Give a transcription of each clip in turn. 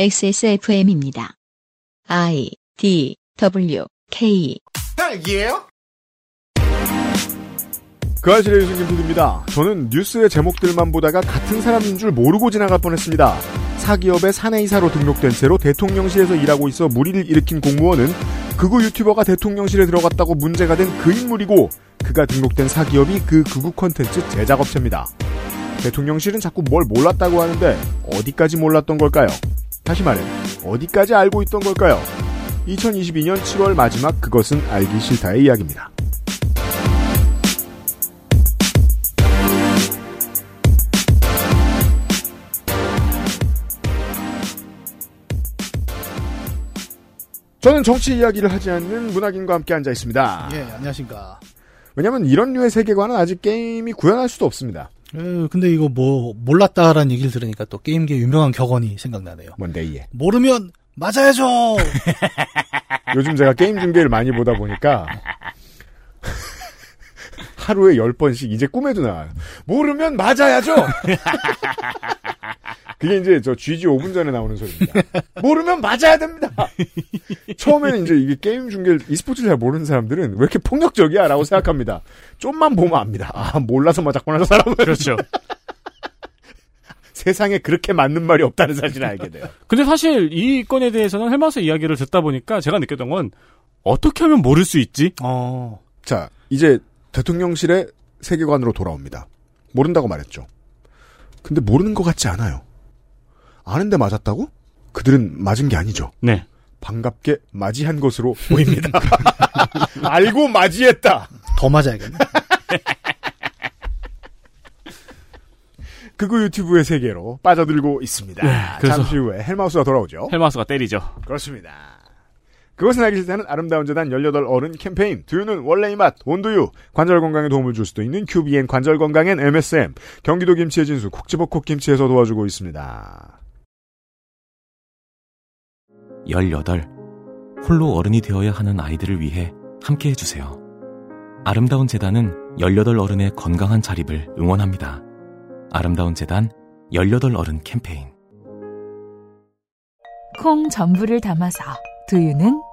XSFM입니다. I D W K 딸기예요? 그 아실의 유승균 PD입니다. 저는 뉴스의 제목들만 보다가 같은 사람인 줄 모르고 지나갈 뻔했습니다. 사기업의 사내이사로 등록된 채로 대통령실에서 일하고 있어 무리를 일으킨 공무원은 극우 유튜버가 대통령실에 들어갔다고 문제가 된 그 인물이고 그가 등록된 사기업이 그 극우 콘텐츠 제작업체입니다. 대통령실은 자꾸 뭘 몰랐다고 하는데 어디까지 몰랐던 걸까요? 다시 말해 어디까지 알고 있던 걸까요? 2022년 7월 마지막 그것은 알기 싫다의 이야기입니다. 저는 정치 이야기를 하지 않는 문학인과 함께 앉아 있습니다. 예, 안녕하십니까. 왜냐하면 이런 류의 세계관은 아직 게임이 구현할 수도 없습니다. 에, 근데 이거 뭐 몰랐다라는 얘기를 들으니까 또 게임계 유명한 격언이 생각나네요. 뭔데 이게? 모르면 맞아야죠. 요즘 제가 게임 중계를 많이 보다 보니까 하루에 10번씩 이제 꿈에도 나와요. 모르면 맞아야죠. 그게 이제 저 GG 5분 전에 나오는 소리입니다. 모르면 맞아야 됩니다. 처음에는 이제 이게 게임 중계 e스포츠를 잘 모르는 사람들은 왜 이렇게 폭력적이야? 라고 생각합니다. 좀만 보면 압니다. 아, 몰라서 맞았구나, 저 사람은. 그렇죠. 세상에 그렇게 맞는 말이 없다는 사실을 알게 돼요. 근데 사실 이 건에 대해서는 헬마우스 이야기를 듣다 보니까 제가 느꼈던 건 어떻게 하면 모를 수 있지? 어, 자, 이제 대통령실의 세계관으로 돌아옵니다. 모른다고 말했죠. 근데 모르는 것 같지 않아요. 아는데 맞았다고? 그들은 맞은 게 아니죠. 네. 반갑게 맞이한 것으로 보입니다. 알고 맞이했다. 더 맞아야겠네. 그거 유튜브의 세계로 빠져들고 있습니다. 네, 그래서- 잠시 후에 헬마우스가 돌아오죠. 헬마우스가 때리죠. 그렇습니다. 그것은 알기 싫다는 아름다운 재단 18 어른 캠페인 두유는 원래 이맛 온두유 관절 건강에 도움을 줄 수도 있는 QBN 관절 건강엔 MSM 경기도 김치의 진수 콕지버콕 김치에서 도와주고 있습니다. 18. 홀로 어른이 되어야 하는 아이들을 위해 함께 해주세요. 아름다운 재단은 18 어른의 건강한 자립을 응원합니다. 아름다운 재단 18 어른 캠페인. 콩 전부를 담아서 두유는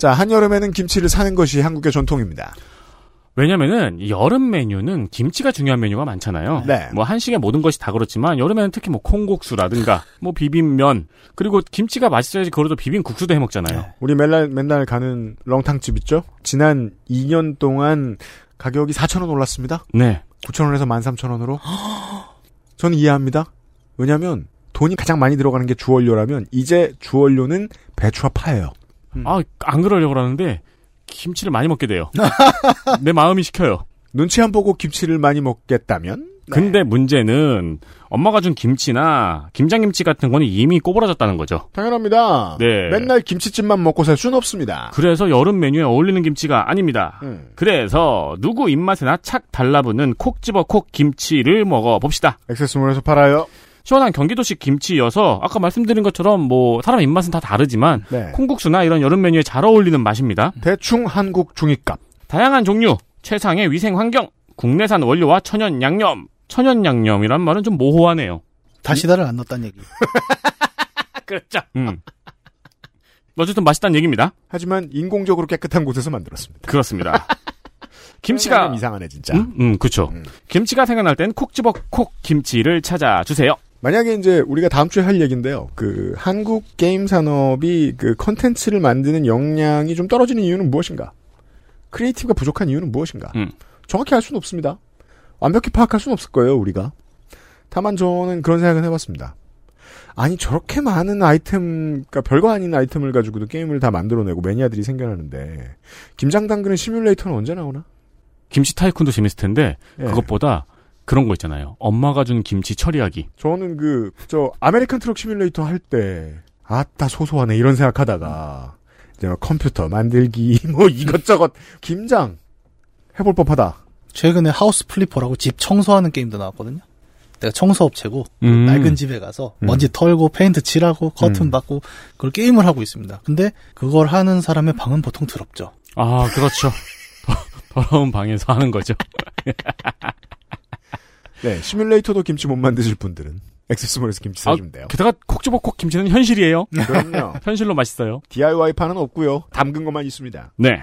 자 한여름에는 김치를 사는 것이 한국의 전통입니다. 왜냐면은 이 여름 메뉴는 김치가 중요한 메뉴가 많잖아요. 네. 뭐 한식의 모든 것이 다 그렇지만 여름에는 특히 뭐 콩국수라든가 뭐 비빔면 그리고 김치가 맛있어야지 그래도 비빔국수도 해 먹잖아요. 우리 맨날 맨날 가는 렁탕집 있죠? 지난 2년 동안 가격이 4,000원 올랐습니다. 네. 9,000원에서 13,000원으로. 저는 이해합니다. 왜냐하면 돈이 가장 많이 들어가는 게 주원료라면 이제 주원료는 배추와 파예요. 아, 안 그러려고 그러는데 김치를 많이 먹게 돼요. 내 마음이 시켜요. 눈치 안 보고 김치를 많이 먹겠다면 근데 문제는 엄마가 준 김치나 김장김치 같은 거는 이미 꼬부라졌다는 거죠. 당연합니다. 네. 맨날 김치찜만 먹고 살 수는 없습니다. 그래서 여름 메뉴에 어울리는 김치가 아닙니다. 음. 그래서 누구 입맛에나 착 달라붙는 콕 집어 콕 김치를 먹어봅시다. 액세스몰에서 팔아요. 시원한 경기도식 김치여서 아까 말씀드린 것처럼 뭐 사람 입맛은 다 다르지만 네. 콩국수나 이런 여름 메뉴에 잘 어울리는 맛입니다. 대충 한국 중위값. 다양한 종류, 최상의 위생 환경, 국내산 원료와 천연 양념. 천연 양념이란 말은 좀 모호하네요. 다시다를 안 넣었다는 얘기. 그렇죠. 음. 어쨌든 맛있다는 얘기입니다. 하지만 인공적으로 깨끗한 곳에서 만들었습니다. 그렇습니다. 김치가 이상하네 진짜. 음, 음, 그렇죠. 음. 김치가 생각날 땐 콕 집어 콕 김치를 찾아 주세요. 만약에 이제 우리가 다음 주에 할 얘기인데요. 그 한국 게임 산업이 그 컨텐츠를 만드는 역량이 좀 떨어지는 이유는 무엇인가? creative가 부족한 이유는 무엇인가? 음. 정확히 알 수는 없습니다. 완벽히 파악할 수는 없을 거예요, 우리가. 다만 저는 그런 생각은 해봤습니다. 아니 저렇게 많은 아이템, 그러니까 별거 아닌 아이템을 가지고도 게임을 다 만들어내고 매니아들이 생겨나는데 김장 담그는 시뮬레이터는 언제 나오나? 김치 tycoon도 재밌을 텐데 예. 그것보다 그런 거 있잖아요. 엄마가 준 김치 처리하기. 저는 그, 저, 아메리칸 트럭 시뮬레이터 할 때, 아따, 소소하네, 이런 생각하다가, 저 컴퓨터 만들기 뭐 이것저것 김장 해볼 법하다. 최근에 하우스 플리퍼라고 집 청소하는 게임도 나왔거든요. 내가 청소업체고 음. 낡은 집에 가서 음. 먼지 털고 페인트 칠하고 커튼 음. 받고 그걸 게임을 하고 있습니다. 근데 그걸 하는 사람의 방은 보통 더럽죠. 아, 그렇죠. 더- 더러운 방에서 하는 거죠. 네, 시뮬레이터도 김치 못 만드실 분들은 액세스몰에서 김치 아, 사주면 돼요. 게다가 콕 집어 콕 김치는 현실이에요. 그럼요. 현실로 맛있어요. DIY판은 없고요. 담근 것만 있습니다. 네.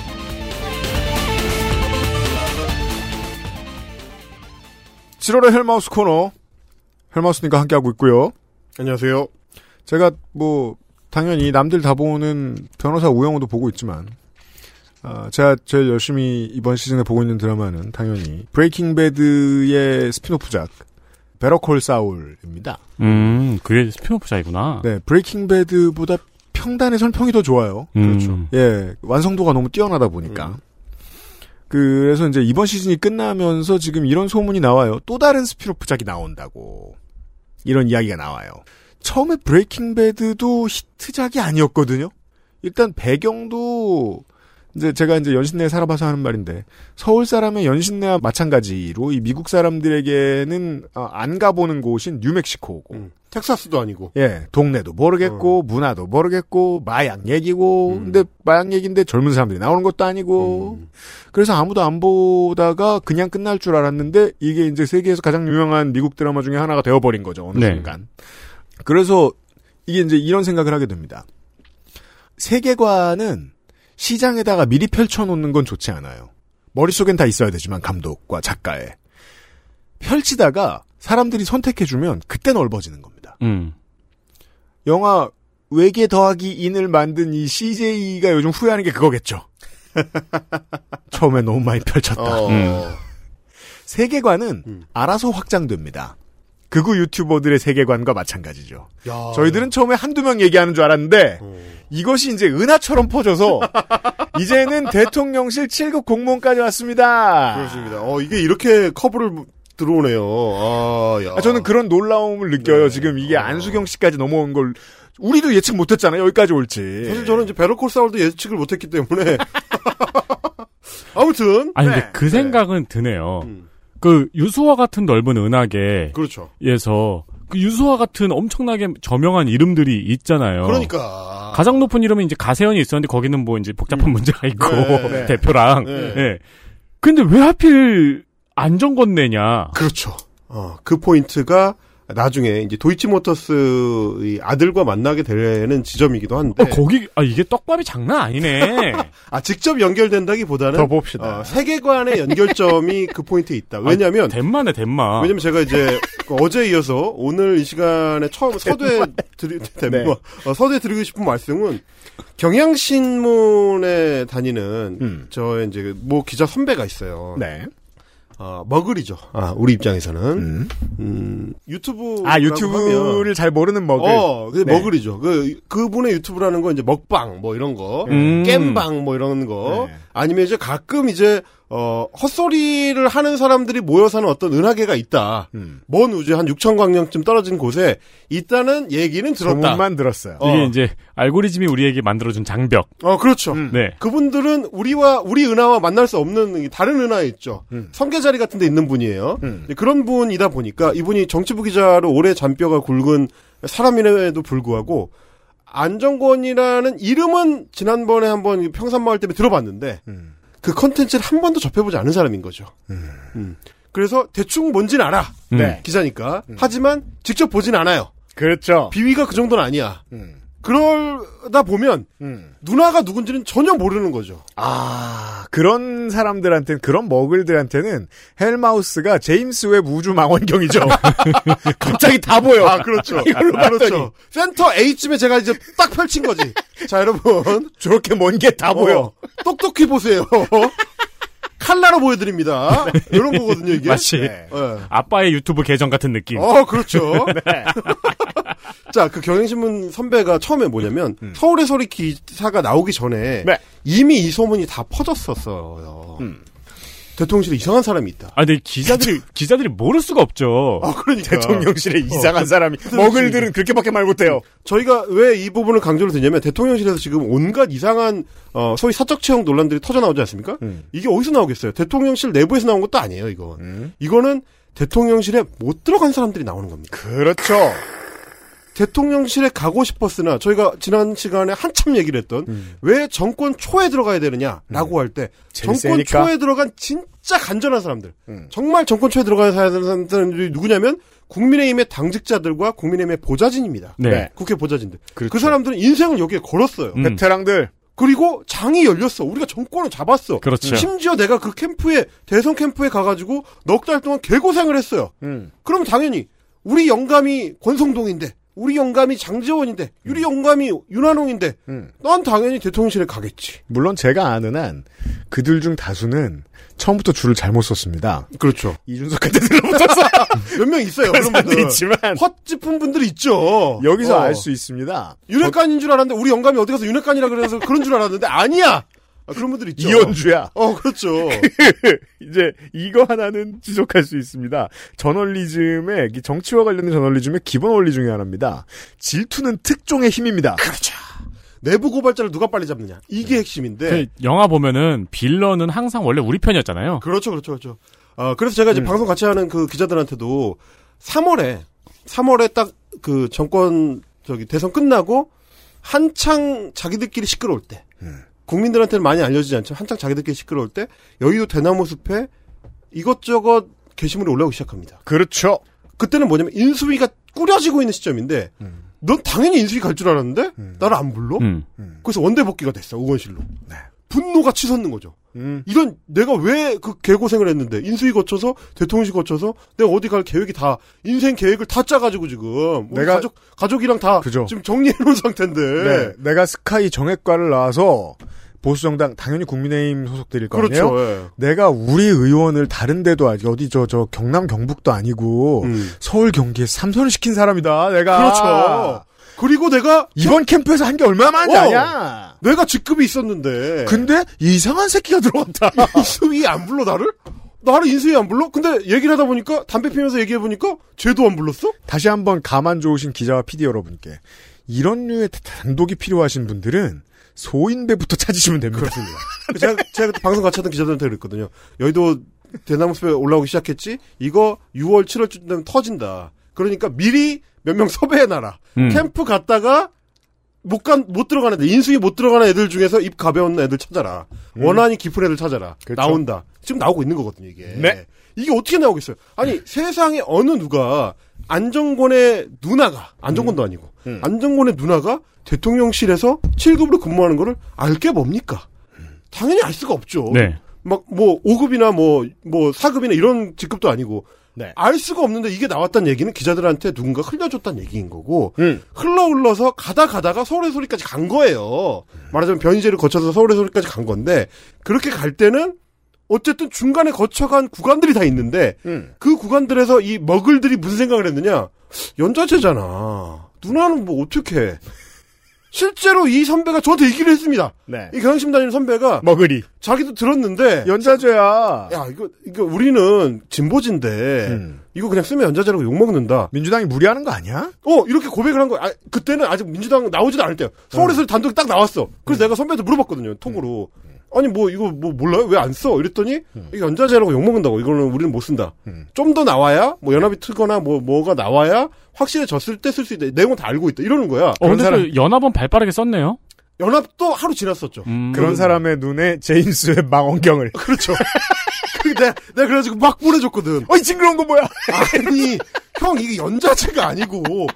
7월의 헬마우스 코너 헬마우스님과 함께하고 있고요. 안녕하세요 제가 뭐 당연히 남들 다 보는 변호사 우영우도 보고 있지만 아, 제가 제일 열심히 이번 시즌에 보고 있는 드라마는 당연히 브레이킹 배드의 spin-off작 베러콜 사울입니다. 음, 그게 spin-off작이구나. 네, 브레이킹 배드보다 평단의 선평이 더 좋아요. 그렇죠. 예, 완성도가 너무 뛰어나다 보니까. 음. 그래서 이제 이번 시즌이 끝나면서 지금 이런 소문이 나와요. 또 다른 spin-off작이 나온다고. 이런 이야기가 나와요. 처음에 브레이킹 배드도 히트작이 아니었거든요. 일단 배경도 이제 제가 이제 연신내에 살아봐서 하는 말인데 서울 사람의 연신내와 마찬가지로 이 미국 사람들에게는 어, 안 가보는 곳인 뉴멕시코고 음. 텍사스도 아니고 예, 동네도 모르겠고, 문화도 모르겠고, 마약 얘기고, 음. 근데 마약 얘기인데 젊은 사람들이 나오는 것도 아니고, 음. 그래서 아무도 안 보다가 그냥 끝날 줄 알았는데, 이게 이제 세계에서 가장 유명한 미국 드라마 중에 하나가 되어버린 거죠, 어느 네. 순간. 그래서 이게 이제 이런 생각을 하게 됩니다. 세계관은 시장에다가 미리 펼쳐놓는 건 좋지 않아요. 머릿속엔 다 있어야 되지만, 감독과 작가에. 펼치다가 사람들이 선택해주면 그때 넓어지는 겁니다. 음. 영화 외계 더하기 인을 만든 이 CJ가 요즘 후회하는 게 그거겠죠. 처음에 너무 많이 펼쳤다. 어. 음. 세계관은 음. 알아서 확장됩니다. 극우 유튜버들의 세계관과 마찬가지죠. 야. 저희들은 처음에 한두 명 얘기하는 줄 알았는데 어. 이것이 이제 은하처럼 퍼져서 이제는 대통령실 7급 공무원까지 왔습니다. 그렇습니다 어 이게 이렇게 커브를 들어오네요 아, 야. 아, 저는 그런 놀라움을 느껴요. 네. 지금 이게 어. 안수경 씨까지 넘어온 걸 우리도 예측 못했잖아요. 여기까지 올지. 사실 저는 이제 베러콜 사울도 예측을 못했기 때문에 아무튼 아니, 네. 근데 그 네. 생각은 드네요. 음, 그 유수와 같은 넓은 은하계에서 그렇죠 그 유수와 같은 엄청나게 저명한 이름들이 있잖아요. 그러니까 가장 높은 이름은 이제 가세현이 있었는데 거기는 뭐 이제 복잡한 문제가 있고 네, 네. 대표랑. 네. 예. 근데 왜 하필 안전 건네냐? 그렇죠. 어, 그 포인트가 나중에 이제 도이치모터스의 아들과 만나게 되는 지점이기도 한데 어, 거기 아 이게 떡밥이 장난 아니네. 아 직접 연결된다기보다는 더 봅시다. 어, 세계관의 연결점이 그 포인트에 있다. 왜냐하면 덴마네 덴마. 왜냐면 제가 이제 그 어제 이어서 오늘 이 시간에 처음 서두에 드리 덴마 네. 어, 서두에 드리고 싶은 말씀은 경향신문에 다니는 음. 저의 이제 모 기자 선배가 있어요. 네. 어, 머글이죠. 아, 우리 입장에서는 음. 음, 유튜브 아 유튜브를 잘 모르는 먹을. 어, 그 네. 머글이죠. 그 그분의 유튜브라는 건 이제 먹방 뭐 이런 거, 음. 겜방 뭐 이런 거, 네. 아니면 이제 가끔 이제 어 헛소리를 하는 사람들이 모여 사는 어떤 은하계가 있다. 음. 먼 우주 한 6천 광년쯤 떨어진 곳에 있다는 얘기는 들었다. 소문만 들었어요. 어. 이게 이제 알고리즘이 우리에게 만들어준 장벽. 어, 그렇죠. 음. 네. 그분들은 우리와 우리 은하와 만날 수 없는 이 다른 은하에 있죠. 음. 성계 자리 같은 데 있는 분이에요. 음. 그런 분이다 보니까 이분이 정치부 기자로 오래 잔뼈가 굵은 사람임에도 불구하고 안정권이라는 이름은 지난번에 한번 평산마을 때문에 들어봤는데 음. 그 컨텐츠를 한 번도 접해보지 않은 사람인 거죠. 음. 그래서 대충 뭔진 알아. 음. 네. 기자니까. 하지만 직접 보진 않아요. 그렇죠. 비위가 그 정도는 아니야. 음. 그러다 보면 음. 누나가 누군지는 전혀 모르는 거죠. 아, 그런 사람들한테는, 그런 머글들한테는 헬마우스가 제임스 웹 우주 망원경이죠. 갑자기 다 보여. 아, 그렇죠. 이걸로 그렇죠. 센터 A쯤에 제가 이제 딱 펼친 거지. 자, 여러분. 저렇게 먼 게 다 보여. 어, 똑똑히 보세요. 칼라로 보여드립니다. 이런 거거든요, 이게. 마치 네. 예. 아빠의 유튜브 계정 같은 느낌. 어, 그렇죠. 자, 그 경향신문 선배가 처음에 뭐냐면, 서울의 소리 기사가 나오기 전에, 네. 이미 이 소문이 다 퍼졌었어요. 음. 대통령실에 이상한 사람이 있다. 아, 근데 기자들이, 기자들이 모를 수가 없죠. 아, 그러니까. 대통령실에 이상한 사람이. 머글들은 그렇게밖에 말 못해요. 저희가 왜 이 부분을 강조를 드냐면, 대통령실에서 지금 온갖 이상한, 어, 소위 사적 채용 논란들이 터져 나오지 않습니까? 음. 이게 어디서 나오겠어요? 대통령실 내부에서 나온 것도 아니에요, 이건. 음. 이거는 대통령실에 못 들어간 사람들이 나오는 겁니다. 그렇죠. 대통령실에 가고 싶었으나 저희가 지난 시간에 한참 얘기를 했던 왜 정권 초에 들어가야 되느냐라고 할때 음. 제일 정권 세니까. 초에 들어간 진짜 간절한 사람들 음. 정말 정권 초에 들어가야 되는 사람들이 누구냐면 국민의힘의 당직자들과 국민의힘의 보좌진입니다. 네. 네. 국회 보좌진들. 그렇죠. 그 사람들은 인생을 여기에 걸었어요. 음. 베테랑들. 그리고 장이 열렸어. 우리가 정권을 잡았어. 그렇죠. 심지어 내가 그 캠프에 대선 캠프에 가가지고 넉 달 동안 개고생을 했어요. 음. 그러면 당연히 우리 영감이 권성동인데 우리 영감이 장재원인데 우리 영감이 윤한홍인데 음. 난 당연히 대통령실에 가겠지. 물론 제가 아는 한 그들 중 다수는 처음부터 줄을 잘못 썼습니다. 그렇죠. 이준석한테 들어붙었어. 몇 명 있어요. 그런 분들. 있지만 헛 짚은 분들 있죠. 여기서 어. 알수 있습니다. 윤핵관인 줄 알았는데 우리 영감이 어디 가서 윤핵관이라 그래서 그런 줄 알았는데 아니야. 아, 그런 분들 있죠. 이현주야. 어 그렇죠. 이제 이거 하나는 지적할 수 있습니다. 저널리즘의 이 정치와 관련된 저널리즘의 기본 원리 중에 하나입니다. 질투는 특종의 힘입니다. 그렇죠. 내부 고발자를 누가 빨리 잡느냐 이게 핵심인데. 그 영화 보면은 빌런은 항상 원래 우리 편이었잖아요. 그렇죠, 그렇죠, 그렇죠. 어, 그래서 제가 이제 음. 방송 같이 하는 그 기자들한테도 3월에, 3월에 딱 그 정권, 저기, 대선 끝나고 한창 자기들끼리 시끄러울 때, 음. 국민들한테는 많이 알려지지 않지만 한창 자기들끼리 시끄러울 때, 여의도 대나무 숲에 이것저것 게시물이 올라오기 시작합니다. 그렇죠. 그때는 뭐냐면 인수위가 꾸려지고 있는 시점인데, 음. 넌 당연히 인수위 갈 줄 알았는데, 음. 나를 안 불러? 음. 그래서 원대 복귀가 됐어, 의원실로. 네. 분노가 치솟는 거죠. 음. 이런 내가 왜 그 개고생을 했는데 인수위 거쳐서 대통령실 거쳐서 내가 어디 갈 계획이 다 인생 계획을 다 짜가지고 지금 내가- 가족 가족이랑 다 그죠. 지금 정리해 놓은 상태인데 네. 내가 스카이 정액과를 나와서 보수정당 당연히 국민의힘 소속들일 거 그렇죠. 아니에요? 예. 내가 우리 의원을 다른 데도 아직 어디 저저 경남 경북도 아니고 음. 서울 경기에 삼선을 시킨 사람이다. 내가 그렇죠. 그리고 내가 이번 캠프에서 한 게 얼마나 많은지 어. 아냐? 내가 직급이 있었는데 근데 이상한 새끼가 들어왔다. 인수위 안 불러 나를? 나를 인수위 안 불러? 근데 얘기를 하다 보니까 담배 피면서 얘기해 보니까 쟤도 안 불렀어? 다시 한번 가만 좋으신 기자와 PD 여러분께 이런 류의 단독이 필요하신 분들은 소인배부터 찾으시면 됩니다. 그렇습니다. 제가 제가 방송 같이 하던 기자들한테 그랬거든요. 여의도 대나무 숲에 올라오기 시작했지. 이거 6월 7월쯤 되면 터진다. 그러니까 미리 몇 명 섭외해놔라. 음. 캠프 갔다가 못 간, 못 들어가는 애들, 인수위 못 들어가는 애들 중에서 입 가벼운 애들 찾아라. 원한이 깊은 애들 찾아라. 그렇죠. 나온다. 지금 나오고 있는 거거든요, 이게. 네. 이게 어떻게 나오겠어요? 아니, 세상에 어느 누가 안정권의 누나가, 안정권도 아니고, 음. 안정권의 누나가 대통령실에서 7급으로 근무하는 거를 알 게 뭡니까? 당연히 알 수가 없죠. 네. 막, 뭐, 5급이나 뭐, 뭐, 4급이나 이런 직급도 아니고, 네. 알 수가 없는데 이게 나왔다는 얘기는 기자들한테 누군가 흘려줬다는 얘기인 거고, 음. 흘러 흘러서 가다 가다가 서울의 소리까지 간 거예요. 말하자면 변이제를 거쳐서 서울의 소리까지 간 건데, 그렇게 갈 때는, 어쨌든 중간에 거쳐간 구간들이 다 있는데, 음. 그 구간들에서 이 머글들이 무슨 생각을 했느냐? 연자제잖아. 누나는 뭐 어떻게 실제로 이 선배가 저한테 얘기를 했습니다. 네. 이 다니는 선배가 머글이 자기도 들었는데 연자죄야. 야 이거 이거 우리는 진보진데 음. 이거 그냥 쓰면 연자제라고 욕 먹는다. 민주당이 무리하는 거 아니야? 어 이렇게 고백을 한 거야. 아, 그때는 아직 민주당 나오지도 않을 때요. 서울에서 단독 딱 나왔어. 그래서 내가 선배한테 물어봤거든요. 톡으로. 아니 뭐 이거 뭐 몰라요? 왜 안 써? 이랬더니 이거 연자제라고 욕 먹는다고. 이거는 우리는 못 쓴다. 음. 좀더 나와야 뭐 연합이 트거나 뭐 뭐가 나와야 확실해졌을 때 쓸 수 있다. 내용은 다 알고 있다. 이러는 거야. 어, 근데 사람- 그 연합은 발빠르게 썼네요. 연합도 하루 지났었죠. 음. 그런 사람의 눈에 제임스의 망원경을. 그렇죠. 내가, 내가 그래가지고 막 보내줬거든. 어이 징그러운 거 뭐야? 아니, 형, 이게 연자제가 아니고,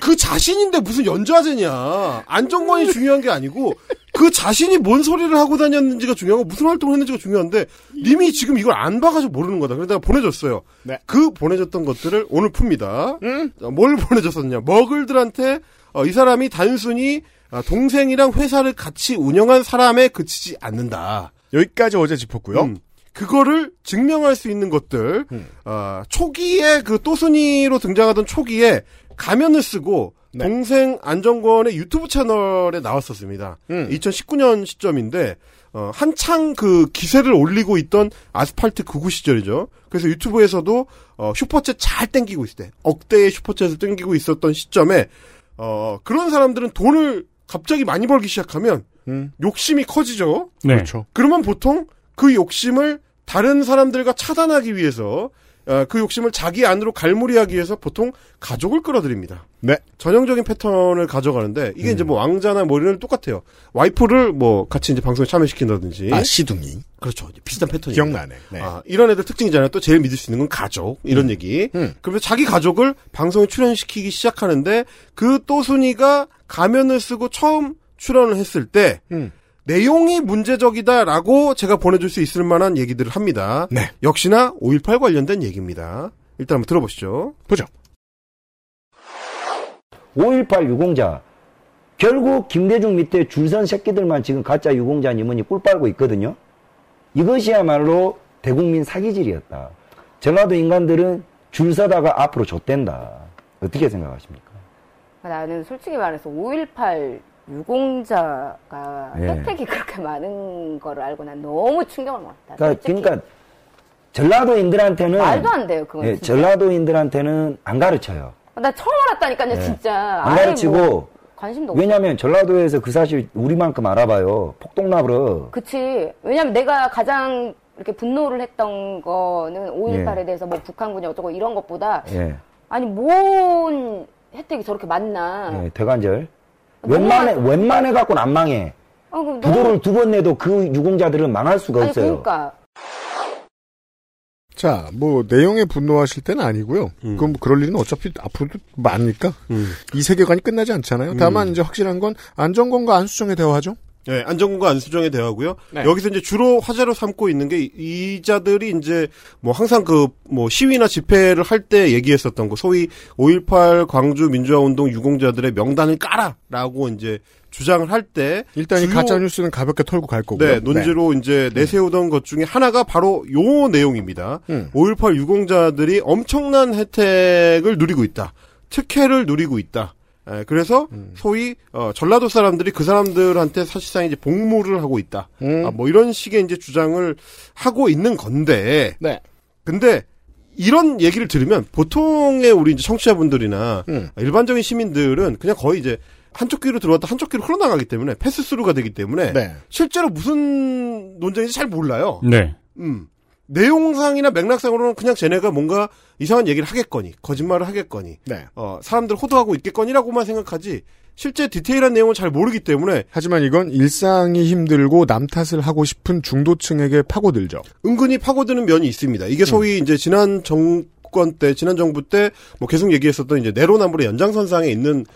그 자신인데 무슨 연좌제냐. 안정권이 중요한 게 아니고 그 자신이 뭔 소리를 하고 다녔는지가 중요하고 무슨 활동을 했는지가 중요한데 님이 지금 이걸 안 봐가지고 모르는 거다. 그래서 내가 보내줬어요. 네. 그 보내줬던 것들을 오늘 풉니다. 자, 뭘 보내줬었냐. 머글들한테 어, 이 사람이 단순히 아, 동생이랑 회사를 같이 운영한 사람에 그치지 않는다. 여기까지 어제 짚었고요. 음, 그거를 증명할 수 있는 것들, 음. 어, 초기에 그 또순이로 등장하던 초기에 가면을 쓰고 네. 동생 안정권의 유튜브 채널에 나왔었습니다. 음. 2019년 시점인데 어, 한창 그 기세를 올리고 있던 아스팔트 극우 시절이죠. 그래서 유튜브에서도 어, 슈퍼챗 잘 땡기고 있을 때 억대의 슈퍼챗을 땡기고 있었던 시점에 어, 그런 사람들은 돈을 갑자기 많이 벌기 시작하면 음. 욕심이 커지죠. 네. 그렇죠. 그러면 보통 그 욕심을 다른 사람들과 차단하기 위해서 어, 그 욕심을 자기 안으로 갈무리하기 위해서 보통 가족을 끌어들입니다. 네. 전형적인 패턴을 가져가는데 이게 이제 뭐 왕자나 뭐 이런 똑같아요. 와이프를 뭐 같이 이제 방송에 참여시킨다든지 아, 시둥이. 그렇죠. 비슷한 패턴이 기억나네. 네. 아, 이런 애들 특징이잖아요. 또 제일 믿을 수 있는 건 가족 이런 얘기. 음. 그러면 자기 가족을 방송에 출연시키기 시작하는데 그 또순이가 가면을 쓰고 처음 출연을 했을 때 음. 내용이 문제적이다라고 제가 보내줄 수 있을 만한 얘기들을 합니다. 네. 역시나 5.18 관련된 얘기입니다. 일단 한번 들어보시죠. 보죠. 5.18 유공자. 결국 김대중 밑에 줄선 새끼들만 지금 가짜 유공자님은 꿀 빨고 있거든요. 이것이야말로 대국민 사기질이었다. 전라도 인간들은 줄 서다가 앞으로 좆된다. 어떻게 생각하십니까? 나는 솔직히 말해서 5.18 유공자가 예. 혜택이 그렇게 많은 거를 알고 난 너무 충격을 먹었다. 그러니까. 그러니까 전라도인들한테는 말도 안 돼요, 그건 예. 전라도인들한테는 안 가르쳐요. 나 처음 알았다니까요, 예. 진짜. 안 가르치고 뭐 관심도 없어. 왜냐하면 전라도에서 그 사실 우리만큼 알아봐요. 폭동나버려. 그치. 왜냐면 내가 가장 이렇게 분노를 했던 거는 5.18에 예. 대해서 뭐 북한군이 어쩌고 이런 것보다 예, 아니 뭔 혜택이 저렇게 많나. 예, 대관절. 너무 웬만해 많- 웬만해 갖고는 안 망해. 아, 그럼 너무- 부도를 두 번 내도 그 유공자들은 망할 수가 아니 없어요. 그러니까 자, 뭐 내용에 분노하실 때는 아니고요. 음. 그럼 그럴 일은 어차피 앞으로도 많으니까 이 세계관이 끝나지 않잖아요. 다만 이제 확실한 건 안정권과 안수정의 대화죠. 네, 안정권과 안수정의 대화고요. 네. 여기서 이제 주로 화제로 삼고 있는 게 이- 이자들이 이제 뭐 항상 그 뭐 시위나 집회를 할 때 얘기했었던 거 소위 5.18 광주 민주화 운동 유공자들의 명단을 까라라고 이제 주장을 할 때 일단 이 가짜 뉴스는 가볍게 털고 갈 거고요. 네, 논지로 이제 내세우던 것 중에 하나가 바로 요 내용입니다. 음. 5.18 유공자들이 엄청난 혜택을 누리고 있다. 특혜를 누리고 있다. 에, 그래서 음. 소위 어, 전라도 사람들이 그 사람들한테 사실상 이제 복무를 하고 있다. 음. 아, 뭐 이런 식의 이제 주장을 하고 있는 건데. 네. 근데 이런 얘기를 들으면 보통의 우리 이제 청취자분들이나 음. 일반적인 시민들은 그냥 거의 이제 한쪽 귀로 들어왔다 한쪽 귀로 흘러나가기 때문에 패스스루가 되기 때문에 네. 실제로 무슨 논쟁인지 잘 몰라요. 네. 음. 내용상이나 맥락상으로는 그냥 쟤네가 뭔가 이상한 얘기를 하겠거니, 거짓말을 하겠거니, 네. 어, 사람들 호도하고 있겠거니라고만 생각하지, 실제 디테일한 내용을 잘 모르기 때문에 하지만 이건 일상이 힘들고 남 탓을 하고 싶은 중도층에게 파고들죠. 은근히 파고드는 면이 있습니다. 이게 소위 이제 지난 정권 때, 지난 정부 때 뭐 계속 얘기했었던 이제 내로남불의 연장선상에 있는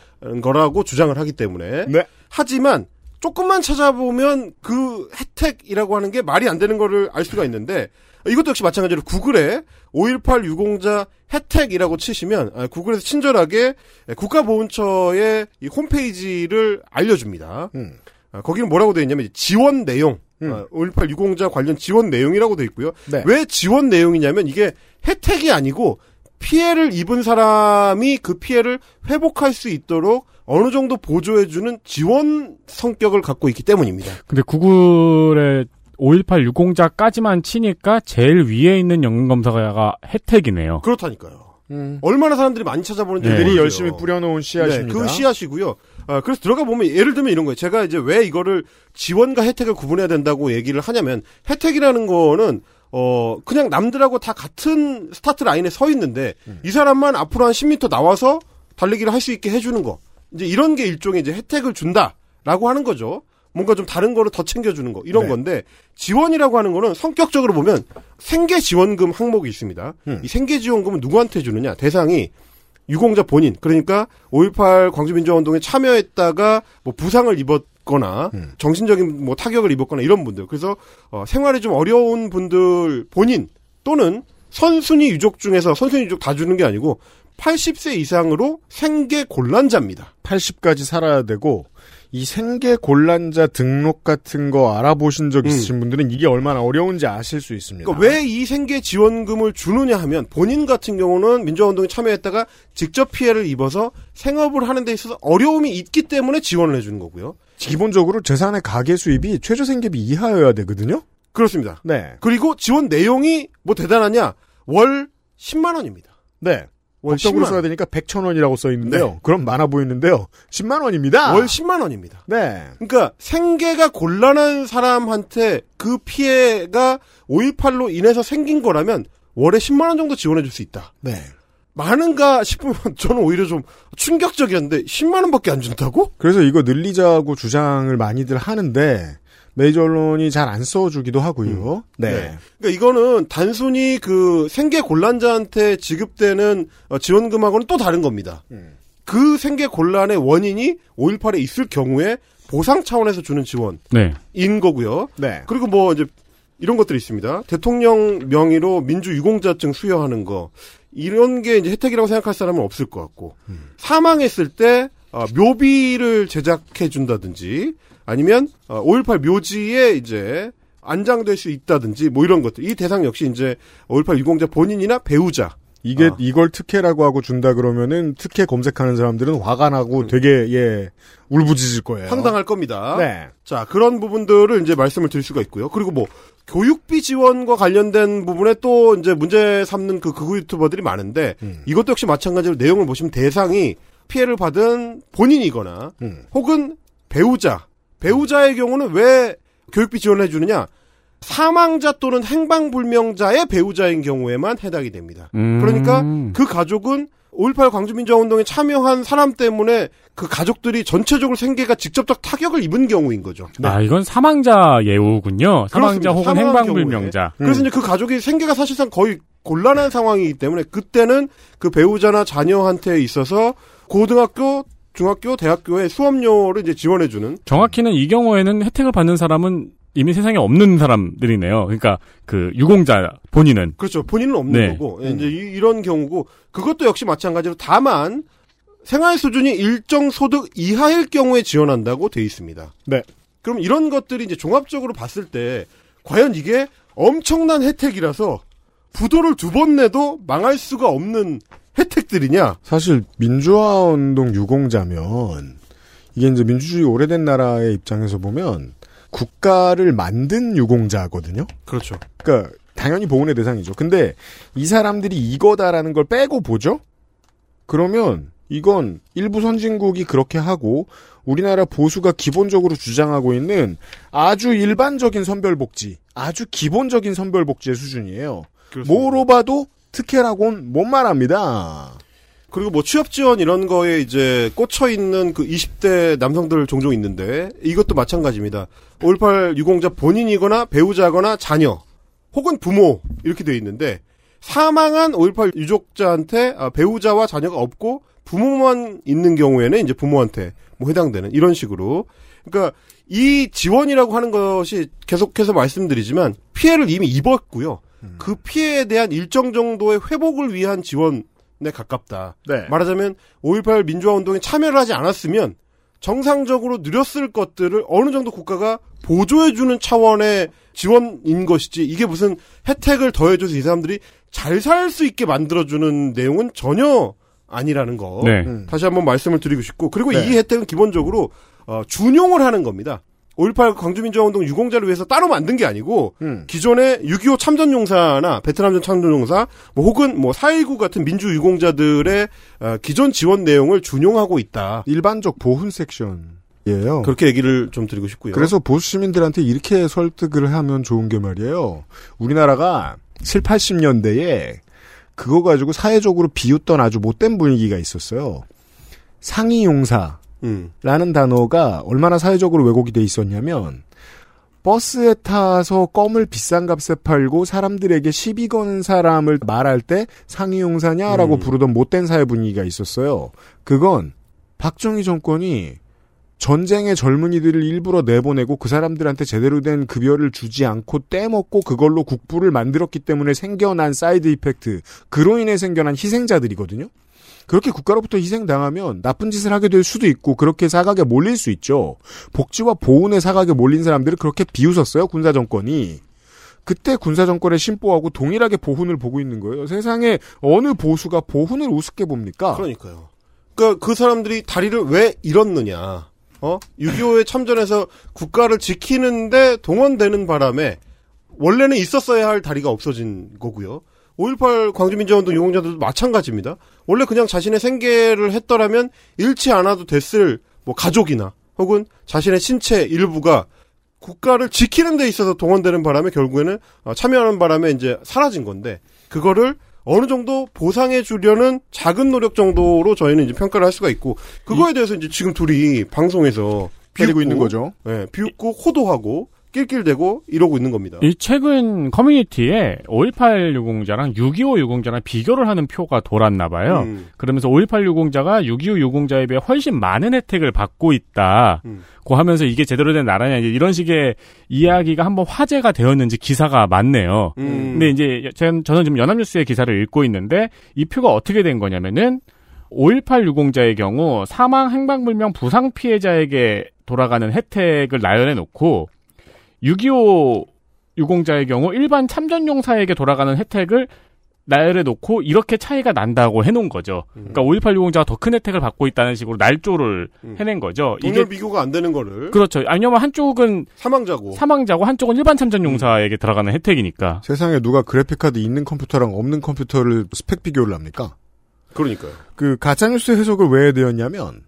거라고 주장을 하기 때문에. 네. 하지만 조금만 찾아보면 그 혜택이라고 하는 게 말이 안 되는 거를 알 수가 있는데 이것도 역시 마찬가지로 구글에 5.18 유공자 혜택이라고 치시면 아, 구글에서 친절하게 국가보훈처의 이 홈페이지를 알려줍니다. 음. 아, 거기는 뭐라고 되어 있냐면 지원 내용, 음. 아, 5.18 유공자 관련 지원 내용이라고 되어 있고요. 네. 왜 지원 내용이냐면 이게 혜택이 아니고 피해를 입은 사람이 그 피해를 회복할 수 있도록 어느 정도 보조해주는 지원 성격을 갖고 있기 때문입니다. 근데 구글에 5.18 유공자까지만 치니까 제일 위에 있는 연금검사가 혜택이네요. 그렇다니까요. 음. 얼마나 사람들이 많이 찾아보는지 네. 열심히 뿌려놓은 씨앗입니다. 네, 그 씨앗이고요. 아, 그래서 들어가 보면 예를 들면 이런 거예요. 제가 이제 왜 이거를 지원과 혜택을 구분해야 된다고 얘기를 하냐면 혜택이라는 거는 어 그냥 남들하고 다 같은 스타트 라인에 서 있는데 음. 이 사람만 앞으로 한 10m 나와서 달리기를 할 수 있게 해주는 거. 이제 이런 게 일종의 이제 혜택을 준다라고 하는 거죠. 뭔가 좀 다른 거를 더 챙겨주는 거 이런 네. 건데 지원이라고 하는 거는 성격적으로 보면 생계 지원금 항목이 있습니다. 음. 이 생계 지원금은 누구한테 주느냐 대상이 유공자 본인 그러니까 5.18 광주민주화운동에 참여했다가 뭐 부상을 입었거나 음. 정신적인 뭐 타격을 입었거나 이런 분들 그래서 어, 생활이 좀 어려운 분들 본인 또는 선순위 유족 중에서 선순위 유족 다 주는 게 아니고 80세 이상으로 생계 곤란자입니다. 80까지 살아야 되고 이 생계 곤란자 등록 같은 거 알아보신 적 있으신 분들은 이게 얼마나 어려운지 아실 수 있습니다. 그러니까 왜이 생계 지원금을 주느냐 하면 본인 같은 경우는 민주화운동에 참여했다가 직접 피해를 입어서 생업을 하는 데 있어서 어려움이 있기 때문에 지원을 해주는 거고요. 기본적으로 재산의 가계 수입이 최저 생계비 이하여야 되거든요. 그렇습니다. 네. 그리고 지원 내용이 뭐 대단하냐? 월 10만 원입니다. 네. 월 법적으로 10만 써야 되니까 100천 원이라고 써 있는데요. 네. 그럼 많아 보이는데요. 10만 원입니다. 월 10만 원입니다. 네. 그러니까 생계가 곤란한 사람한테 그 피해가 5.18로 인해서 생긴 거라면 월에 10만 원 정도 지원해 줄 수 있다. 네. 많은가 싶으면 저는 오히려 좀 충격적이었는데 10만 원밖에 안 준다고? 그래서 이거 늘리자고 주장을 많이들 하는데 메이저 언론이 잘 안 써주기도 하고요. 네. 그러니까 이거는 단순히 그 생계 곤란자한테 지급되는 어, 지원금하고는 또 다른 겁니다. 그 생계 곤란의 원인이 5.18에 있을 경우에 보상 차원에서 주는 지원인 네. 거고요. 네. 그리고 뭐 이제 이런 것들이 있습니다. 대통령 명의로 민주 유공자증 수여하는 거 이런 게 이제 혜택이라고 생각할 사람은 없을 것 같고 사망했을 때 어, 묘비를 제작해 준다든지 아니면 어, 5.18 묘지에 이제 안장될 수 있다든지 뭐 이런 것들 이 대상 역시 이제 5.18 유공자 본인이나 배우자 이게 아. 이걸 특혜라고 하고 준다 그러면은 특혜 검색하는 사람들은 화가 나고 되게 예 울부짖을 거예요. 황당할 겁니다. 네. 자, 그런 부분들을 이제 말씀을 드릴 수가 있고요. 그리고 뭐, 교육비 지원과 관련된 부분에 또 이제 문제 삼는 그 극우 유튜버들이 많은데, 음. 이것도 역시 마찬가지로 내용을 보시면 대상이 피해를 받은 본인이거나, 음. 혹은 배우자, 배우자의 경우는 왜 교육비 지원을 해주느냐? 사망자 또는 행방불명자의 배우자인 경우에만 해당이 됩니다. 음. 그러니까 그 가족은 5.18 광주민주화운동에 참여한 사람 때문에 그 가족들이 전체적으로 생계가 직접적 타격을 입은 경우인 거죠. 아, 이건 사망자 예우군요. 사망자 그렇습니다. 혹은 행방불명자. 그래서 이제 그 가족이 생계가 사실상 거의 곤란한 상황이기 때문에 그때는 그 배우자나 자녀한테 있어서 고등학교, 중학교, 대학교의 수업료를 이제 지원해주는 정확히는 이 경우에는 혜택을 받는 사람은 이미 세상에 없는 사람들이네요. 그러니까 그 유공자 본인은 그렇죠. 본인은 없는 네. 거고 예, 이제 이- 이런 경우고 그것도 역시 마찬가지로 다만 생활 수준이 일정 소득 이하일 경우에 지원한다고 돼 있습니다. 네. 그럼 이런 것들이 이제 종합적으로 봤을 때 과연 이게 엄청난 혜택이라서 부도를 두 번 내도 망할 수가 없는 혜택들이냐? 사실 민주화 운동 유공자면 이게 이제 민주주의 오래된 나라의 입장에서 보면 국가를 만든 유공자거든요. 그렇죠. 그러니까 당연히 보훈의 대상이죠. 근데 이 사람들이 이거다라는 걸 빼고 보죠. 그러면 이건 일부 선진국이 그렇게 하고 우리나라 보수가 기본적으로 주장하고 있는 아주 일반적인 선별복지, 아주 기본적인 선별복지의 수준이에요. 뭐로 봐도 특혜라고는 못 말합니다. 그리고 뭐 취업 지원 이런 거에 이제 꽂혀 있는 그 20대 남성들 종종 있는데 이것도 마찬가지입니다. 5.18 유공자 본인이거나 배우자거나 자녀 혹은 부모 이렇게 돼 있는데 사망한 5.18 유족자한테 아, 배우자와 자녀가 없고 부모만 있는 경우에는 이제 부모한테 뭐 해당되는 이런 식으로 그러니까 이 지원이라고 하는 것이 계속해서 말씀드리지만 피해를 이미 입었고요. 그 피해에 대한 일정 정도의 회복을 위한 지원에 가깝다. 네. 말하자면 5.18 민주화 운동에 참여를 하지 않았으면 정상적으로 누렸을 것들을 어느 정도 국가가 보조해주는 차원의 지원인 것이지 이게 무슨 혜택을 더해줘서 이 사람들이 잘 살 수 있게 만들어주는 내용은 전혀 아니라는 거 네. 다시 한번 말씀을 드리고 싶고 그리고 네. 이 혜택은 기본적으로 어, 준용을 하는 겁니다. 5.18 광주민주화운동 유공자를 위해서 따로 만든 게 아니고 음. 기존의 6.25 참전용사나 베트남전 참전용사 뭐 혹은 뭐 4.19 같은 민주 유공자들의 어, 기존 지원 내용을 준용하고 있다. 일반적 보훈 섹션 이에요. 그렇게 얘기를 좀 드리고 싶고요. 그래서 보수 시민들한테 이렇게 설득을 하면 좋은 게 말이에요. 우리나라가 7, 80년대에 그거 가지고 사회적으로 비웃던 아주 못된 분위기가 있었어요. 상위용사 라는 음. 단어가 얼마나 사회적으로 왜곡이 돼 있었냐면 버스에 타서 껌을 비싼 값에 팔고 사람들에게 시비 거는 사람을 말할 때 상이용사냐라고 음. 부르던 못된 사회 분위기가 있었어요. 그건 박정희 정권이 전쟁에 젊은이들을 일부러 내보내고 그 사람들한테 제대로 된 급여를 주지 않고 떼먹고 그걸로 국부를 만들었기 때문에 생겨난 side effect, 그로 인해 생겨난 희생자들이거든요. 그렇게 국가로부터 희생당하면 나쁜 짓을 하게 될 수도 있고 그렇게 사각에 몰릴 수 있죠. 복지와 보훈의 사각에 몰린 사람들을 그렇게 비웃었어요 군사 정권이. 그때 군사 정권의 심보하고 동일하게 보훈을 보고 있는 거예요. 세상에 어느 보수가 보훈을 우습게 봅니까? 그러니까요. 그러니까 그 사람들이 다리를 왜 잃었느냐. 어? 6.25에 참전해서 국가를 지키는데 동원되는 바람에 원래는 있었어야 할 다리가 없어진 거고요. 5.18 광주민주화운동 유공자들도 마찬가지입니다. 원래 그냥 자신의 생계를 했더라면 잃지 않아도 됐을 뭐 가족이나 혹은 자신의 신체 일부가 국가를 지키는 데 있어서 동원되는 바람에 결국에는 어, 참여하는 바람에 이제 사라진 건데 그거를 어느 정도 보상해 주려는 작은 노력 정도로 저희는 이제 평가를 할 수가 있고 그거에 대해서 이제 지금 둘이 방송에서 비웃고, 있는 거죠. 예, 비웃고 호도하고 낄낄대고 이러고 있는 겁니다. 이 최근 커뮤니티에 5.18 유공자랑 6.25 유공자랑 비교를 하는 표가 돌았나 봐요. 음. 그러면서 5.18 유공자가 6.25 유공자에 비해 훨씬 많은 혜택을 받고 있다. 음. 고 하면서 이게 제대로 된 나라냐 이제 이런 식의 이야기가 한번 화제가 되었는지 기사가 많네요. 음. 근데 이제 전- 저는 지금 연합뉴스의 기사를 읽고 있는데 이 표가 어떻게 된 거냐면은 5.18 유공자의 경우 사망 행방불명 부상 피해자에게 돌아가는 혜택을 나열해 놓고 6.25 유공자의 경우 일반 참전용사에게 돌아가는 혜택을 나열해 놓고 이렇게 차이가 난다고 해놓은 거죠. 그러니까 5.18 유공자가 더 큰 혜택을 받고 있다는 식으로 날조를 해낸 거죠. 동렬 비교가 안 되는 거를 그렇죠. 아니면 한쪽은 사망자고 사망자고 한쪽은 일반 참전 용사에게 들어가는 혜택이니까. 세상에 누가 그래픽카드 있는 컴퓨터랑 없는 컴퓨터를 스펙 비교를 합니까? 그러니까요. 그 가짜뉴스 해석을 왜 되었냐면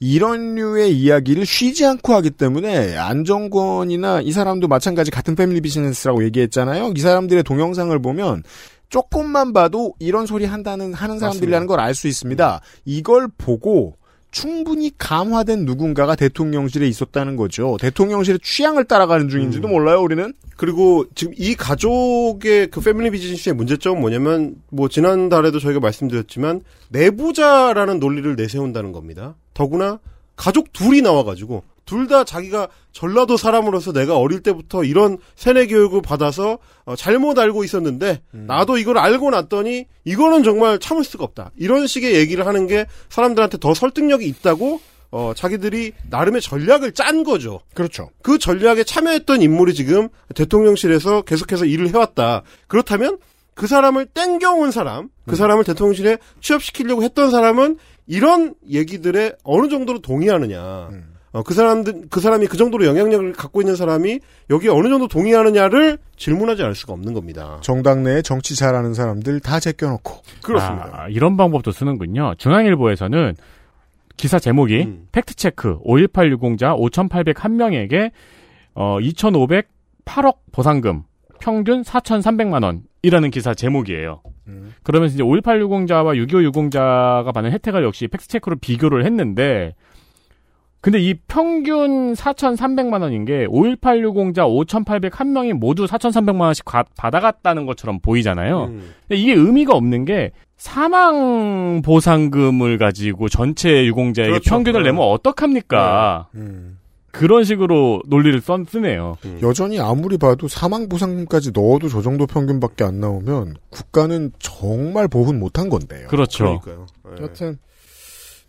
이런 류의 이야기를 쉬지 않고 하기 때문에 안정권이나 이 사람도 마찬가지 같은 패밀리 비즈니스라고 얘기했잖아요. 이 사람들의 동영상을 보면 조금만 봐도 이런 소리 한다는 하는 사람들이라는 걸 알 수 있습니다. 이걸 보고 충분히 감화된 누군가가 대통령실에 있었다는 거죠. 대통령실의 취향을 따라가는 중인지도 몰라요, 우리는. 그리고 지금 이 가족의 그 패밀리 비즈니스의 문제점은 뭐냐면 뭐 지난달에도 저희가 말씀드렸지만 내부자라는 논리를 내세운다는 겁니다. 더구나 가족 둘이 나와가지고 둘다 자기가 전라도 사람으로서 내가 어릴 때부터 이런 세뇌 교육을 받아서 어, 잘못 알고 있었는데 나도 이걸 알고 났더니 이거는 정말 참을 수가 없다. 이런 식의 얘기를 하는 게 사람들한테 더 설득력이 있다고 어, 자기들이 나름의 전략을 짠 거죠. 그렇죠. 그 전략에 참여했던 인물이 지금 대통령실에서 계속해서 일을 해왔다. 그렇다면 그 사람을 땡겨온 사람, 그 사람을 대통령실에 취업시키려고 했던 사람은 이런 얘기들에 어느 정도로 동의하느냐. 어, 그 사람들, 그 사람이 그 정도로 영향력을 갖고 있는 사람이 여기에 어느 정도 동의하느냐를 질문하지 않을 수가 없는 겁니다. 정당 내에 정치 잘하는 사람들 다 제껴놓고. 그렇습니다. 아, 이런 방법도 쓰는군요. 중앙일보에서는 기사 제목이 음. 팩트체크 5.18 유공자 5,801명에게 어, 2,508억 보상금 평균 4,300만 원이라는 기사 제목이에요. 그러면서 이제 5.18 유공자와 6.25 유공자가 받는 혜택을 역시 팩트체크로 비교를 했는데 근데 이 평균 4,300만 원인 게 5.18 유공자 5,801명이 모두 4,300만 원씩 가- 받아갔다는 것처럼 보이잖아요. 음. 근데 이게 의미가 없는 게 사망 보상금을 가지고 전체 유공자에게 그렇죠. 평균을 네. 내면 어떡합니까? 음. 그런 식으로 논리를 써, 쓰네요. 여전히 아무리 봐도 사망 보상금까지 넣어도 저 정도 평균밖에 안 나오면 국가는 정말 보훈 못한 건데요. 그렇죠. 그러니까요. 예. 여튼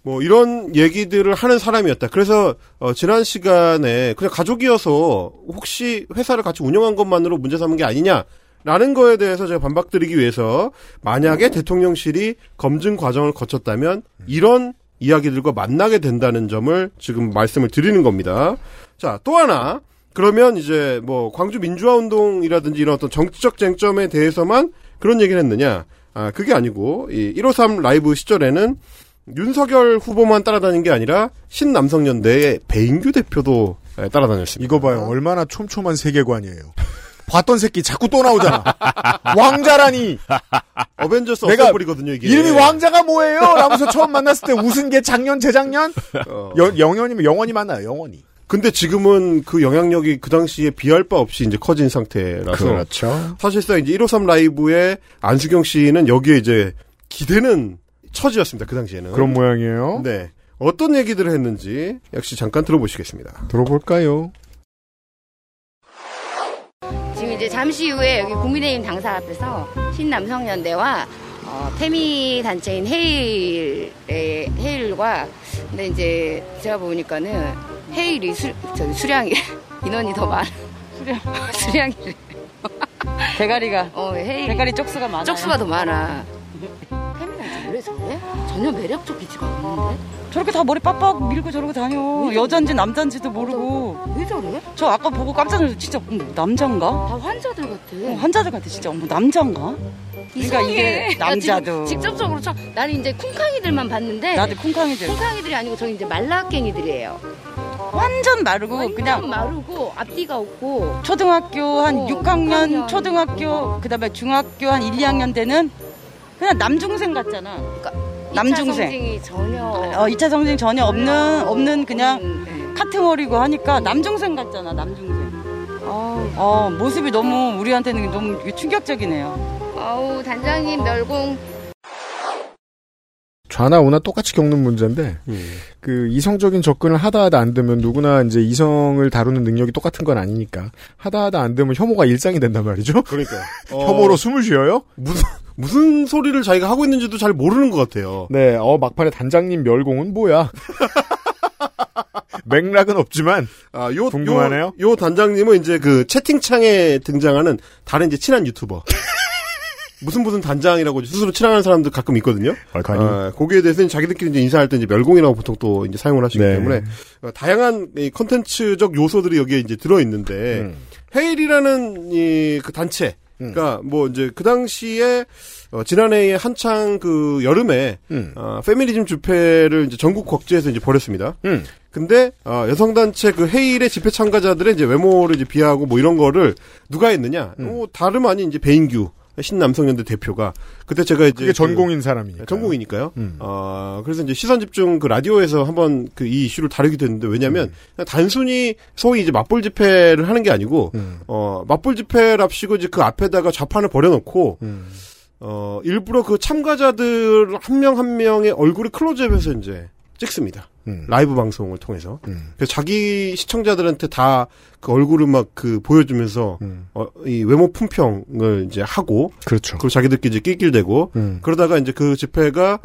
뭐 이런 얘기들을 하는 사람이었다. 그래서 어, 지난 시간에 그냥 가족이어서 혹시 회사를 같이 운영한 것만으로 문제 삼은 게 아니냐 라는 거에 대해서 제가 반박드리기 위해서 만약에 대통령실이 검증 과정을 거쳤다면 이런 이야기들과 만나게 된다는 점을 지금 말씀을 드리는 겁니다. 자, 또 하나 그러면 이제 뭐 광주 민주화 운동이라든지 이런 어떤 정치적 쟁점에 대해서만 그런 얘기를 했느냐? 아, 그게 아니고 이 153 라이브 시절에는 윤석열 후보만 따라다닌 게 아니라 신남성연대의 배인규 대표도 예, 따라다녔습니다. 이거 봐요. 얼마나 촘촘한 세계관이에요. 봤던 새끼 자꾸 또 나오잖아. 왕자라니. 어벤져스 내가 어셈블이거든요, 이게. 이름이 왕자가 뭐예요? 라면서 처음 만났을 때 웃은 게 작년, 재작년? 어. 여- 영원이면 영원히 만나요, 영원히. 근데 지금은 그 영향력이 그 당시에 비할 바 없이 이제 커진 상태라서 그렇죠. 사실상 이제 153 라이브의 안수경 씨는 여기에 이제 기대는 처지였습니다. 그 당시에는. 그런 모양이에요. 네. 어떤 얘기들을 했는지 역시 잠깐 들어보시겠습니다. 들어볼까요? 이제 잠시 후에 여기 국민의힘 당사 앞에서 신남성연대와 어, 태미 단체인 헤일의 헤일과 근데 이제 제가 보니까는 헤일이 수, 저기 수량이 인원이 더 많아. 수량 수량이 대가리가 어 헤일 대가리 쪽수가 많아. 쪽수가 더 많아. 태미 단체 원래 저래? 전혀 매력적이지가 않는데. 저렇게 다 머리 빡빡 밀고 저러고 다녀. 여잔지 남잔지도 모르고. 왜 저래? 저 아까 보고 깜짝 놀랐어. 진짜 어머, 남잔가? 다 환자들 같아. 어, 환자들 같아 진짜. 어머 남잔가? 그러니까 이게 나 지금 남자도. 직접적으로 쳐. 나는 이제 쿵쾅이들만 봤는데. 나도 쿵쾅이들. 쿵쾅이들이 아니고 저희 이제 말라깽이들이에요. 완전 마르고 완전 그냥 마르고 앞뒤가 없고. 초등학교 한 어, 6학년, 6학년. 초등학교 그다음에 중학교 한 1, 2학년 때는 그냥 남중생 같잖아. 남중생. 성징이 전혀. 어, 2차 성징 전혀 없는 없는 그냥 네. 카트머리고 하니까 남중생 같잖아. 남중생. 어, 모습이 너무 우리한테는 너무 충격적이네요. 아우 단장님 멸공. 좌나 우나 똑같이 겪는 문제인데 그 이성적인 접근을 하다 하다 안 되면 누구나 이제 이성을 다루는 능력이 똑같은 건 아니니까 하다 하다 안 되면 혐오가 일상이 된단 말이죠. 그러니까 혐오로 숨을 쉬어요? 무슨 무슨 소리를 자기가 하고 있는지도 잘 모르는 것 같아요. 네, 어 막판에 단장님 멸공은 뭐야? 맥락은 없지만 아, 요, 궁금하네요. 요, 요 단장님은 이제 그 채팅창에 등장하는 다른 이제 친한 유튜버. 무슨 무슨 단장이라고 스스로 친한 사람들 가끔 있거든요. 아, 거기에 대해서는 자기들끼리 이제 인사할 때 이제 멸공이라고 보통 또 이제 사용을 하시기 네. 때문에 어, 다양한 이 컨텐츠적 요소들이 여기에 이제 들어 있는데 음. 헤일이라는 이 그 단체. 그러니까 뭐 이제 그 당시에 어, 지난해에 한창 그 여름에 음. 어, 페미니즘 집회를 이제 전국 각지에서 이제 벌였습니다. 음. 근데 어, 여성 단체 그 헤일의 집회 참가자들의 이제 외모를 이제 비하하고 뭐 이런 거를 누가 했느냐? 음. 뭐 다름 아닌 이제 배인규 신남성연대 대표가 그때 제가 이제 그게 그- 전공인 사람이니까. 전공이니까요. 음. 어, 그래서 이제 시선 집중 그 라디오에서 한번 그 이 이슈를 다루기도 했는데 왜냐면 음. 단순히 소위 이제 맞불 집회를 하는 게 아니고 음. 어, 맞불 집회랍시고 이제 그 앞에다가 좌판을 버려놓고 음. 어, 일부러 그 참가자들 한명한 명의 얼굴을 클로즈업해서 이제 찍습니다. 음. 라이브 방송을 통해서. 음. 그래서 자기 시청자들한테 다 그 얼굴을 막 그 보여주면서 음. 어, 이 외모 품평을 이제 하고 그렇죠. 그리고 자기들끼리 이제 낄낄대고 음. 그러다가 이제 그 집회가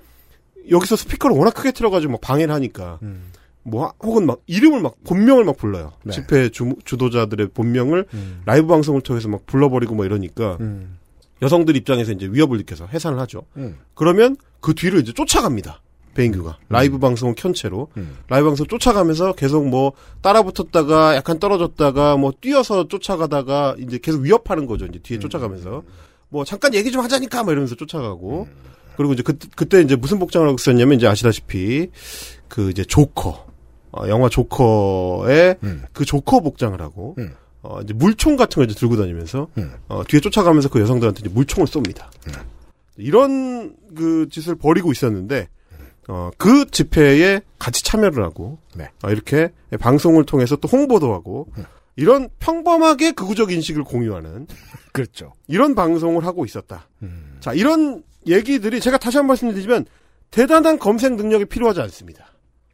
여기서 스피커를 워낙 크게 틀어가지고 막 방해를 하니까 음. 뭐 하- 혹은 막 이름을 막 본명을 막 불러요. 네. 집회 주, 주도자들의 본명을 음. 라이브 방송을 통해서 막 불러버리고 뭐 이러니까 음. 여성들 입장에서 이제 위협을 느껴서 해산을 하죠. 음. 그러면 그 뒤를 이제 쫓아갑니다. 배인규가 라이브 방송을 켠 채로 음. 라이브 방송 쫓아가면서 계속 뭐 따라붙었다가 약간 떨어졌다가 뭐 뛰어서 쫓아가다가 이제 계속 위협하는 거죠. 이제 음. 뒤에 쫓아가면서 뭐 잠깐 얘기 좀 하자니까 막 이러면서 쫓아가고 그리고 이제 그 그때 이제 무슨 복장을 하고 있었냐면 이제 아시다시피 그 이제 조커 어, 영화 조커의 음. 그 조커 복장을 하고 음. 어, 이제 물총 같은 걸 이제 들고 다니면서 음. 어, 뒤에 쫓아가면서 그 여성들한테 이제 물총을 쏩니다. 이런 그 짓을 벌이고 있었는데 어, 그 집회에 같이 참여를 하고 네. 어, 이렇게 방송을 통해서 또 홍보도 하고 이런 평범하게 극우적 인식을 공유하는 그렇죠. 이런 방송을 하고 있었다. 음. 자 이런 얘기들이 제가 다시 한번 말씀드리지만 대단한 검색 능력이 필요하지 않습니다.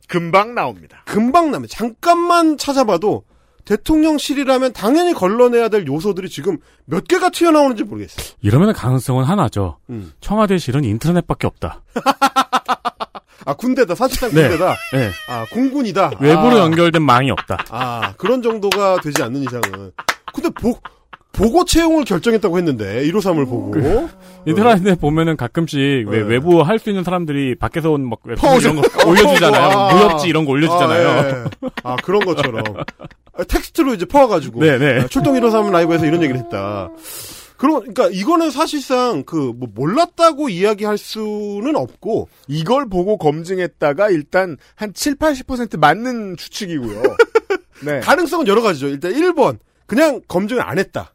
금방 나옵니다. 금방 나면 잠깐만 찾아봐도 대통령실이라면 당연히 걸러내야 될 요소들이 지금 몇 개가 튀어나오는지 모르겠어요. 이러면 가능성은 하나죠. 음. 청와대실은 인터넷밖에 없다. 아 군대다 사실상 네. 군대다. 네. 아 공군이다. 외부로 아, 연결된 망이 없다. 아 그런 정도가 되지 않는 이상은. 근데 보 보고 채용을 결정했다고 했는데 153을 보고 인터넷에 보면은 가끔씩 왜 네. 외부 할 수 있는 사람들이 밖에서 온막. 이런 거 올려주잖아요. 아. 무협지 이런 거 올려주잖아요. 아, 예. 아, 그런 것처럼 아, 텍스트로 이제 퍼와가지고 네네. 아, 출동 153 라이브에서 이런 얘기를 했다. 그런 그러니까 이거는 사실상 그 뭐 몰랐다고 이야기할 수는 없고 이걸 보고 검증했다가 일단 한 7, 80% 맞는 추측이고요. 네. 가능성은 여러 가지죠. 일단 1번 그냥 검증을 안 했다.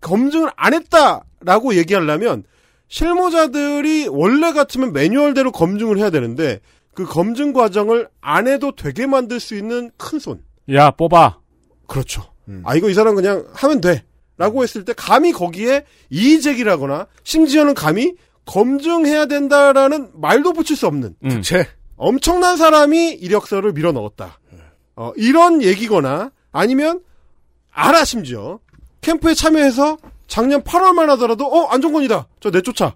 검증을 안 했다라고 얘기하려면 실무자들이 원래 같으면 매뉴얼대로 검증을 해야 되는데 그 검증 과정을 안 해도 되게 만들 수 있는 큰 손. 야 뽑아. 그렇죠. 아 이거 이 사람 그냥 하면 돼 라고 했을 때 감히 거기에 이의제기라거나 심지어는 감히 검증해야 된다라는 말도 붙일 수 없는 음. 제 엄청난 사람이 이력서를 밀어 넣었다. 어, 이런 얘기거나 아니면 알아 심지어 캠프에 참여해서 작년 8월만 하더라도 어 안정권이다. 저 내쫓아.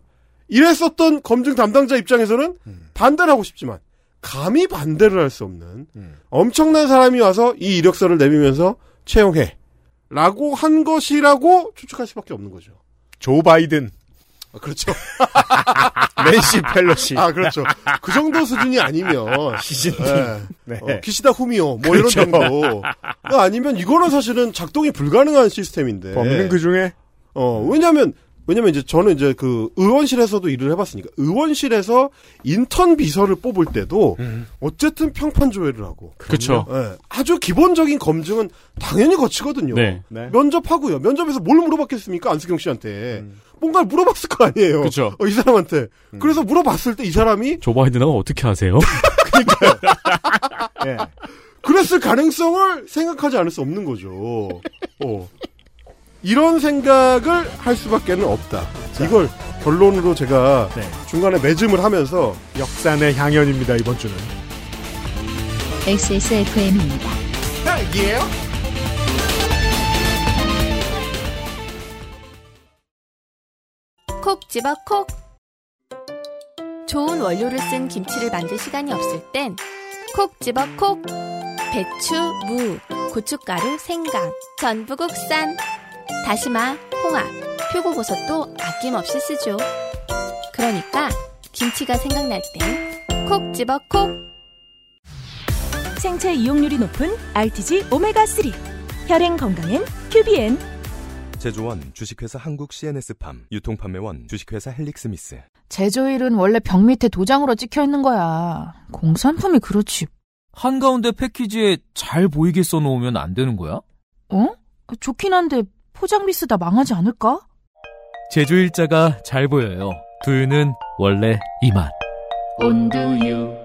이랬었던 검증 담당자 입장에서는 반대를 하고 싶지만 감히 반대를 할 수 없는 엄청난 사람이 와서 이 이력서를 내밀면서 채용해 라고 한 것이라고 추측할 수밖에 없는 거죠. 조 바이든. 아, 그렇죠. 낸시 펠로시. 아, 그렇죠. 그 정도 수준이 아니면. 시진핑. 네. 네. 어, 키시다 후미오. 뭐 그렇죠. 이런 정도. 아니면 이거는 사실은 작동이 불가능한 시스템인데. 범인은 그 중에 어, 왜냐면, 왜냐면 이제 저는 이제 그 의원실에서도 일을 해봤으니까 의원실에서 인턴 비서를 뽑을 때도 어쨌든 평판 조회를 하고 그쵸. 예, 아주 기본적인 검증은 당연히 거치거든요. 네. 네. 면접하고요. 면접에서 뭘 물어봤겠습니까? 안승경 씨한테. 뭔가를 물어봤을 거 아니에요. 그쵸. 어, 이 사람한테. 그래서 물어봤을 때 이 사람이 조 바이든하고 어떻게 하세요? 예. 그랬을 가능성을 생각하지 않을 수 없는 거죠. 어. 이런 생각을 할 수밖에 는 없다. 이걸 결론으로 제가 네. 중간에 매짐을 하면서 역산의 향연입니다 이번 주는. XSFM입니다. 딱이에요? 콕 집어 콕. 좋은 원료를 쓴 김치를 만들 시간이 없을 땐 콕 집어 콕. 배추, 무, 고춧가루, 생강, 전부 국산. 다시마, 홍합, 표고버섯도 아낌없이 쓰죠. 그러니까 김치가 생각날 땐 콕 집어 콕. 생체 이용률이 높은 RTG 오메가3 혈행 건강엔 큐비엔 제조원 주식회사 한국 CNS팜 유통판매원 주식회사 헬릭스미스 제조일은 원래 벽 밑에 도장으로 찍혀 있는 거야. 공산품이 그렇지. 한가운데 패키지에 잘 보이게 써놓으면 안 되는 거야? 어? 좋긴 한데 포장비 쓰다 망하지 않을까? 제조일자가 잘 보여요. 두유는 원래 이 맛. 온두유.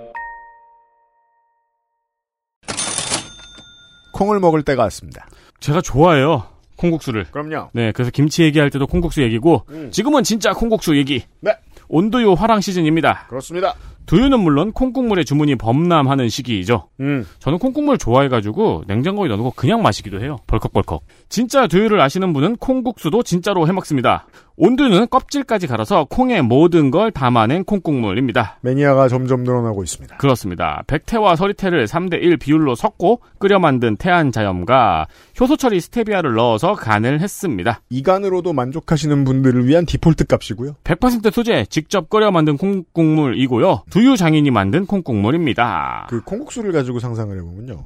콩을 먹을 때가 왔습니다. 제가 좋아해요. 콩국수를. 그럼요. 네, 그래서 김치 얘기할 때도 콩국수 얘기고 음. 지금은 진짜 콩국수 얘기. 네. 온두유 화랑 시즌입니다. 그렇습니다. 두유는 물론 콩국물의 주문이 범람하는 시기이죠. 음. 저는 콩국물 좋아해가지고 냉장고에 넣어놓고 그냥 마시기도 해요. 벌컥벌컥. 진짜 두유를 아시는 분은 콩국수도 진짜로 해먹습니다. 온두유는 껍질까지 갈아서 콩의 모든 걸 담아낸 콩국물입니다. 매니아가 점점 늘어나고 있습니다. 그렇습니다. 백태와 서리태를 3대1 비율로 섞고 끓여 만든 태안자염과 효소 처리 스테비아를 넣어서 간을 했습니다. 이 간으로도 만족하시는 분들을 위한 디폴트 값이고요. 100% 소재 직접 끓여 만든 콩국물이고요. 두유 장인이 만든 콩국물입니다. 그 콩국수를 가지고 상상을 해보면요.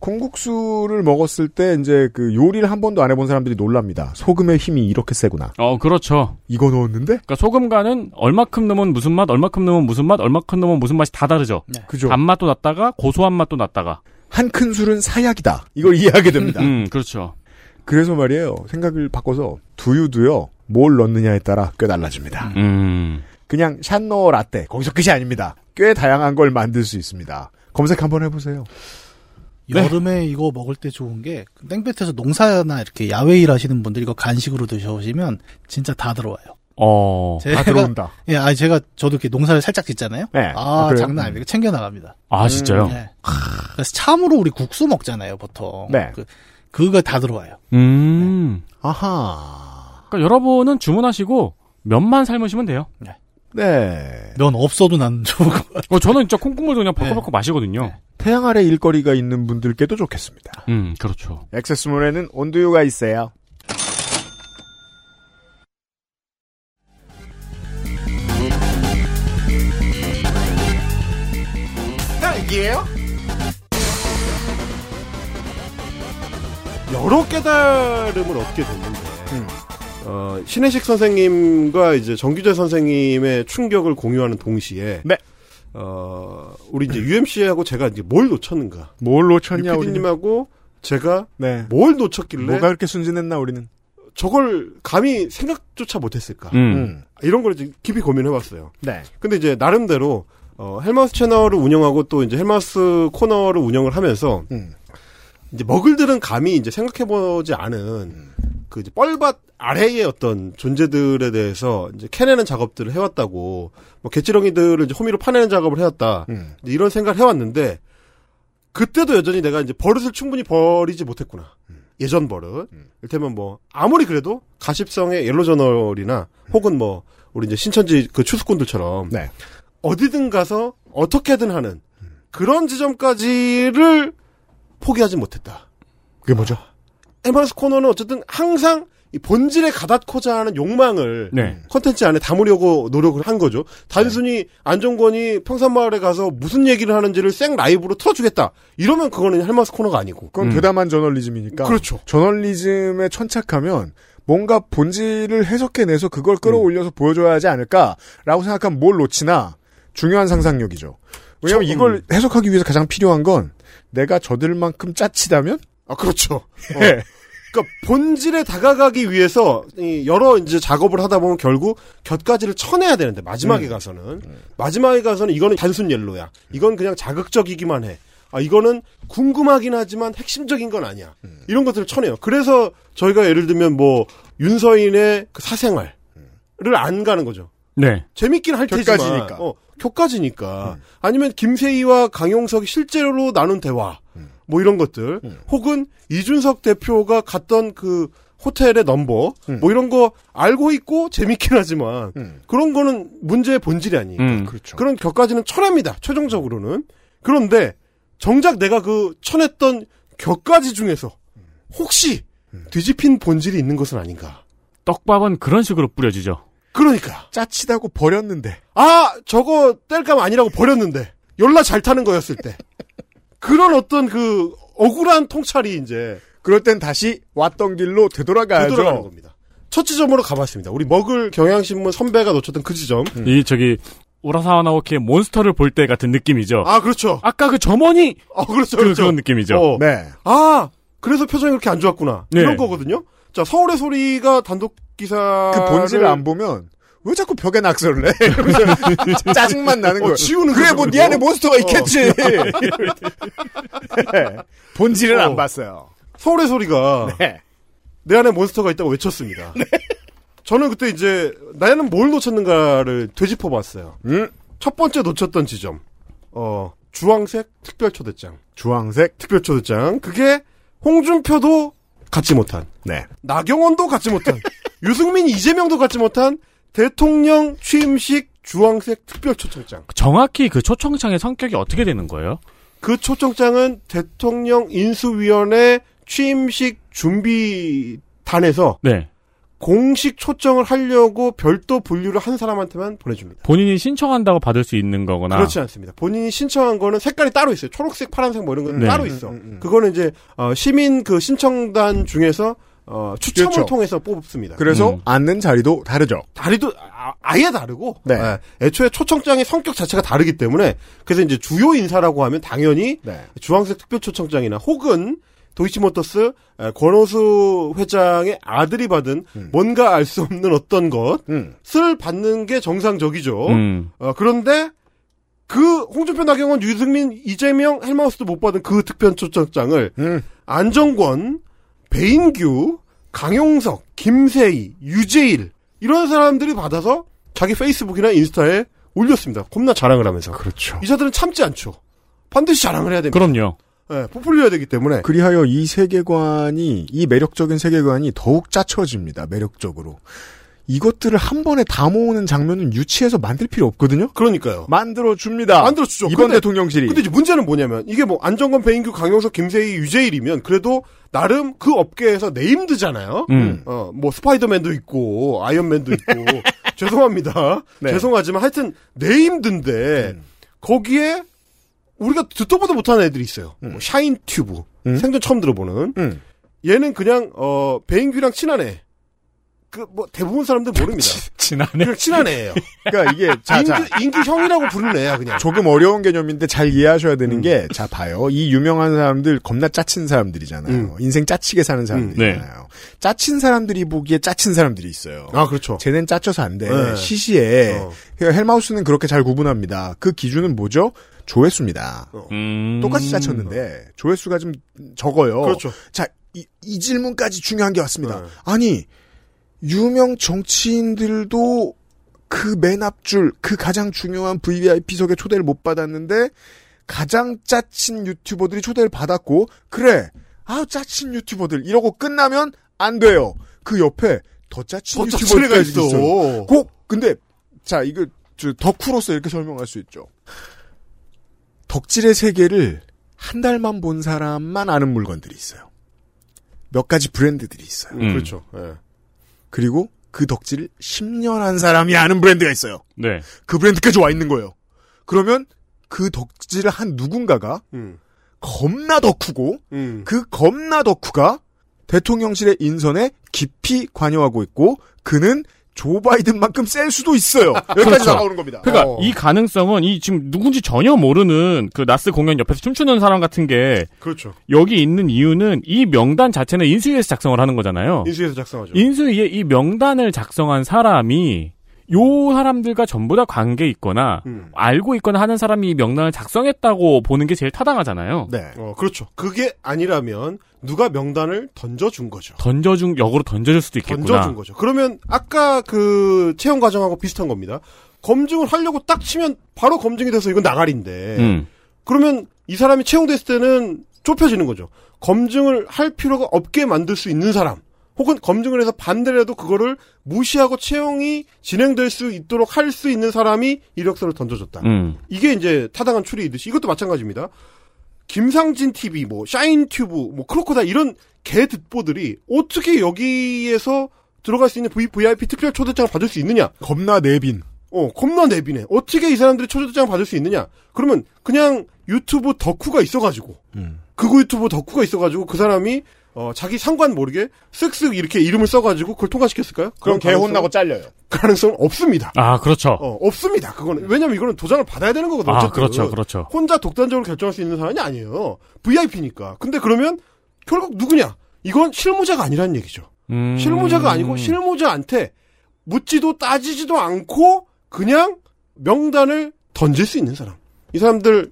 콩국수를 먹었을 때 이제 그 요리를 한 번도 안 해본 사람들이 놀랍니다. 소금의 힘이 이렇게 세구나. 어, 그렇죠. 이거 넣었는데? 그러니까 소금간은 얼마큼 넣으면 무슨 맛, 얼마큼 넣으면 무슨 맛, 얼마큼 넣으면 무슨 맛이 다 다르죠. 그죠. 단맛도 났다가 고소한 맛도 났다가. 한 큰 술은 사약이다. 이걸 이해하게 됩니다. 음, 그렇죠. 그래서 말이에요. 생각을 바꿔서 두유도요. 뭘 넣느냐에 따라 꽤 달라집니다. 음. 그냥 샷노 라떼 거기서 끝이 아닙니다. 꽤 다양한 걸 만들 수 있습니다. 검색 한번 해보세요. 여름에 이거 먹을 때 좋은 게 땡볕에서 농사나 이렇게 야외 일 하시는 분들 이거 간식으로 드셔보시면 진짜 다 들어와요. 어, 다 들어온다. 예, 아니 제가 저도 이렇게 농사를 살짝 짓잖아요. 네. 아, 아, 그래요? 장난 아닙니다. 챙겨 나갑니다. 아, 진짜요? 네. 그래서 참으로 우리 국수 먹잖아요, 보통. 네. 그, 그거 다 들어와요. 음. 아하. 그러니까 여러분은 주문하시고 면만 삶으시면 돼요. 네. 면 없어도 난 좋을 것 같아요. 어, 저는 진짜 콩국물도 그냥 벌컥벌컥 마시거든요. 태양 아래 일거리가 있는 분들께도 좋겠습니다. 음, 그렇죠. 액세스몰에는 온두유가 있어요. 딸기예요? 여러 깨달음을 얻게 됐는데 어, 신혜식 선생님과 이제 정규재 선생님의 충격을 공유하는 동시에 네. 어, 우리 이제 UMC하고 제가 이제 뭘 놓쳤는가? 뭘 놓쳤냐, 우리는? PD님하고 제가 네. 뭘 놓쳤길래 뭐가 그렇게 순진했나, 우리는? 저걸 감히 생각조차 못했을까? 음. 이런 걸 이제 깊이 고민해봤어요. 네. 근데 이제 나름대로 어, 헬마우스 채널을 운영하고 또 이제 헬마우스 코너를 운영을 하면서 음. 이제 머글들은 감히 이제 생각해보지 않은 그 이제 뻘밭 아래의 어떤 존재들에 대해서 이제 캐내는 작업들을 해왔다고 뭐 개치렁이들을 이제 호미로 파내는 작업을 해왔다. 이제 이런 생각을 해왔는데 그때도 여전히 내가 이제 버릇을 충분히 버리지 못했구나. 예전 버릇. 이를테면 뭐 아무리 그래도 가십성의 옐로저널이나 혹은 뭐 우리 이제 신천지 그 추수꾼들처럼 어디든 가서 어떻게든 하는 그런 지점까지를 포기하지 못했다. 그게 뭐죠? 에마스 코너는 어쨌든 항상 이 본질에 가닿고자 하는 욕망을 네. 컨텐츠 안에 담으려고 노력을 한 거죠. 단순히 안정권이 평산마을에 가서 무슨 얘기를 하는지를 생 라이브로 틀어주겠다. 이러면 그거는 헬마스 코너가 아니고. 그건 대담한 저널리즘이니까. 그렇죠. 저널리즘에 천착하면 뭔가 본질을 해석해내서 그걸 끌어올려서 보여줘야 하지 않을까라고 생각하면 뭘 놓치나 중요한 상상력이죠. 왜냐하면 저- 이걸 해석하기 위해서 가장 필요한 건 내가 저들만큼 짜치다면? 아 그렇죠. 예. 어. 그러니까 본질에 다가가기 위해서 이 여러 이제 작업을 하다 보면 결국 곁가지를 쳐내야 되는데 마지막에 음. 가서는 마지막에 가서는 이거는 단순 옐로야. 이건 그냥 자극적이기만 해. 아 이거는 궁금하긴 하지만 핵심적인 건 아니야. 음. 이런 것들을 쳐내요. 그래서 저희가 예를 들면 뭐 윤서인의 그 사생활을 안 가는 거죠. 네. 재밌긴 할 테지만 격가지니까. 어, 격가지니까 아니면 김세희와 강용석이 실제로 나눈 대화 뭐 이런 것들 혹은 이준석 대표가 갔던 그 호텔의 넘버 뭐 이런 거 알고 있고 재밌긴 하지만 그런 거는 문제의 본질이 아니에요. 음. 그렇죠. 그런 격까지는 쳐냅니다. 최종적으로는 그런데 정작 내가 그 쳐냈던 격까지 중에서 혹시 뒤집힌 본질이 있는 것은 아닌가. 떡밥은 그런 식으로 뿌려지죠. 그러니까 짜치다고 버렸는데. 아 저거 뗄감 아니라고 버렸는데 열나 잘 타는 거였을 때 그런 어떤 그 억울한 통찰이 이제 그럴 땐 다시 왔던 길로 되돌아가야죠. 되돌아가는 겁니다. 첫 지점으로 가봤습니다. 우리 먹을 경향신문 선배가 놓쳤던 그 지점. 이 저기 우라사와 나오키의 몬스터를 볼 때 같은 느낌이죠. 아 그렇죠. 아까 그 점원이 아 그렇죠. 그, 그렇죠. 런 느낌이죠. 어. 네. 아 그래서 표정이 그렇게 안 좋았구나. 네. 이런 거거든요. 자 서울의 소리가 단독 기사 그 본질을 안 보면 왜 자꾸 벽에 낙서를 해? 짜증만 나는 어, 거예요. 지우는 그래 뭐 네. 안에 몬스터가 있겠지. 네. 본질을 어. 안 봤어요. 서울의 소리가 네. 내 안에 몬스터가 있다고 외쳤습니다. 저는 그때 이제 나는 뭘 놓쳤는가를 되짚어 봤어요. 음? 첫 번째 놓쳤던 지점. 어, 주황색 특별 초대장. 주황색 특별 초대장. 그게 홍준표도 갖지 못한. 네. 나경원도 갖지 못한. 유승민, 이재명도 갖지 못한 대통령 취임식 주황색 특별 초청장. 정확히 그 초청장의 성격이 어떻게 되는 거예요? 그 초청장은 대통령 인수위원회 취임식 준비단에서 네. 공식 초청을 하려고 별도 분류를 한 사람한테만 보내줍니다. 본인이 신청한다고 받을 수 있는 거거나. 그렇지 않습니다. 본인이 신청한 거는 색깔이 따로 있어요. 초록색, 파란색 뭐 이런 건 네. 따로 있어. 그거는 이제 어, 시민 그 신청단 중에서 어, 추첨을 그렇죠. 통해서 뽑습니다. 그래서 음. 앉는 자리도 다르죠. 다리도 아, 예 다르고 네. 예, 애초에 초청장의 성격 자체가 다르기 때문에 그래서 이제 주요 인사라고 하면 당연히 네. 주황색 특별 초청장이나 혹은 도이치모터스 에, 권오수 회장의 아들이 받은 뭔가 알 수 없는 어떤 것을 음. 받는 게 정상적이죠. 음. 어, 그런데 그 홍준표, 나경원, 유승민, 이재명, 헬마우스도 못 받은 그 특별 초청장을 음. 안정권, 배인규, 강용석, 김세희, 유재일 이런 사람들이 받아서 자기 페이스북이나 인스타에 올렸습니다. 겁나 자랑을 하면서. 그렇죠. 이자들은 참지 않죠. 반드시 자랑을 해야 됩니다. 그럼요. 예, 부풀려야 되기 때문에. 그리하여 이 세계관이 이 매력적인 세계관이 더욱 짜쳐집니다. 매력적으로. 이것들을 한 번에 다 모으는 장면은 유치해서 만들 필요 없거든요. 그러니까요. 만들어 줍니다. 만들어주죠. 이번 근데- 대통령실이. 근데 이제 문제는 뭐냐면 이게 뭐 안정권, 배인규, 강용석, 김세의, 유재일이면 그래도 나름 그 업계에서 named잖아요. 음. 어, 뭐 스파이더맨도 있고 아이언맨도 있고 죄송합니다. 네. 죄송하지만 하여튼 named인데 거기에 우리가 듣도 보도 못하는 애들이 있어요. 뭐 샤인 튜브 생전 처음 들어보는 음. 얘는 그냥 어 배인규랑 친한 애. 그 뭐 대부분 사람들 모릅니다. 지난해. 그냥 친한 애예요. 그러니까 이게 자, 자. 인규, 인규 형이라고 부르는 애야 그냥. 조금 어려운 개념인데 잘 이해하셔야 음. 되는 게, 자, 봐요. 이 유명한 사람들 겁나 짜친 사람들이잖아요. 음. 인생 짜치게 사는 사람들이잖아요. 짜친 사람들이 보기에 짜친 사람들이 있어요. 아 그렇죠. 쟤는 짜쳐서 안 돼. 네. 시시해. 어. 헬마우스는 그렇게 잘 구분합니다. 그 기준은 뭐죠? 조회수입니다. 음. 똑같이 짜쳤는데 조회수가 좀 적어요. 그렇죠. 자, 이, 이 질문까지 중요한 게 왔습니다. 아니 유명 정치인들도 그 맨 앞줄 그 가장 중요한 VVIP석에 초대를 못 받았는데 가장 짜친 유튜버들이 초대를 받았고 그래 아 짜친 유튜버들 이러고 끝나면 안 돼요. 그 옆에 더 짜친 더 유튜버들까지 있어. 있어요. 꼭 근데 자 이거 저 덕후로서 이렇게 설명할 수 있죠. 덕질의 세계를 한 달만 본 사람만 아는 물건들이 있어요. 몇 가지 브랜드들이 있어요. 음, 그렇죠. 예. 그리고 그 덕질을 10년 한 사람이 아는 브랜드가 있어요. 네. 그 브랜드까지 와 있는 거예요. 그러면 그 덕질을 한 누군가가 음. 겁나 덕후고 음. 그 겁나 덕후가 대통령실의 인선에 깊이 관여하고 있고 그는 조 바이든만큼 셀 수도 있어요. 여기까지 그렇죠. 나가오는 겁니다. 그러니까 어. 이 가능성은 이 지금 누군지 전혀 모르는 그 나스 공연 옆에서 춤추는 사람 같은 게 그렇죠. 여기 있는 이유는 이 명단 자체는 인수위에서 작성을 하는 거잖아요. 인수위에서 작성하죠. 인수위에 이 명단을 작성한 사람이 요 사람들과 전부 다 관계 있거나 음. 알고 있거나 하는 사람이 이 명단을 작성했다고 보는 게 제일 타당하잖아요. 네. 어, 그렇죠. 그게 아니라면 누가 명단을 던져준 거죠. 던져준 역으로 던져줄 수도 있겠구나. 던져준 거죠. 그러면 아까 그 채용 과정하고 비슷한 겁니다. 검증을 하려고 딱 치면 바로 검증이 돼서 이건 나가리인데 음. 그러면 이 사람이 채용됐을 때는 좁혀지는 거죠. 검증을 할 필요가 없게 만들 수 있는 사람 혹은 검증을 해서 반대라도 그거를 무시하고 채용이 진행될 수 있도록 할 수 있는 사람이 이력서를 던져줬다. 음. 이게 이제 타당한 추리이듯이 이것도 마찬가지입니다. 김상진 TV, 뭐 샤인튜브, 뭐 크로코다 이런 개 듣보들이 어떻게 여기에서 들어갈 수 있는 v, VIP 특별 초대장을 받을 수 있느냐? 겁나 내빈. 어, 겁나 내비네. 어떻게 이 사람들이 초대장을 받을 수 있느냐? 그러면 그냥 유튜브 덕후가 있어가지고 그거 유튜브 덕후가 있어가지고 그 사람이 어, 자기 상관 모르게 쓱쓱 이렇게 이름을 써가지고 그걸 통과시켰을까요? 그럼 개 혼나고 잘려요. 가능성은 없습니다. 아 그렇죠. 어, 없습니다. 그거는 왜냐면 이거는 도장을 받아야 되는 거거든요. 아 어쨌든. 그렇죠, 그렇죠. 혼자 독단적으로 결정할 수 있는 사람이 아니에요. VIP니까. 근데 그러면 결국 누구냐? 이건 실무자가 아니라는 얘기죠. 음. 실무자가 아니고 실무자한테 묻지도 따지지도 않고 그냥 명단을 던질 수 있는 사람. 이 사람들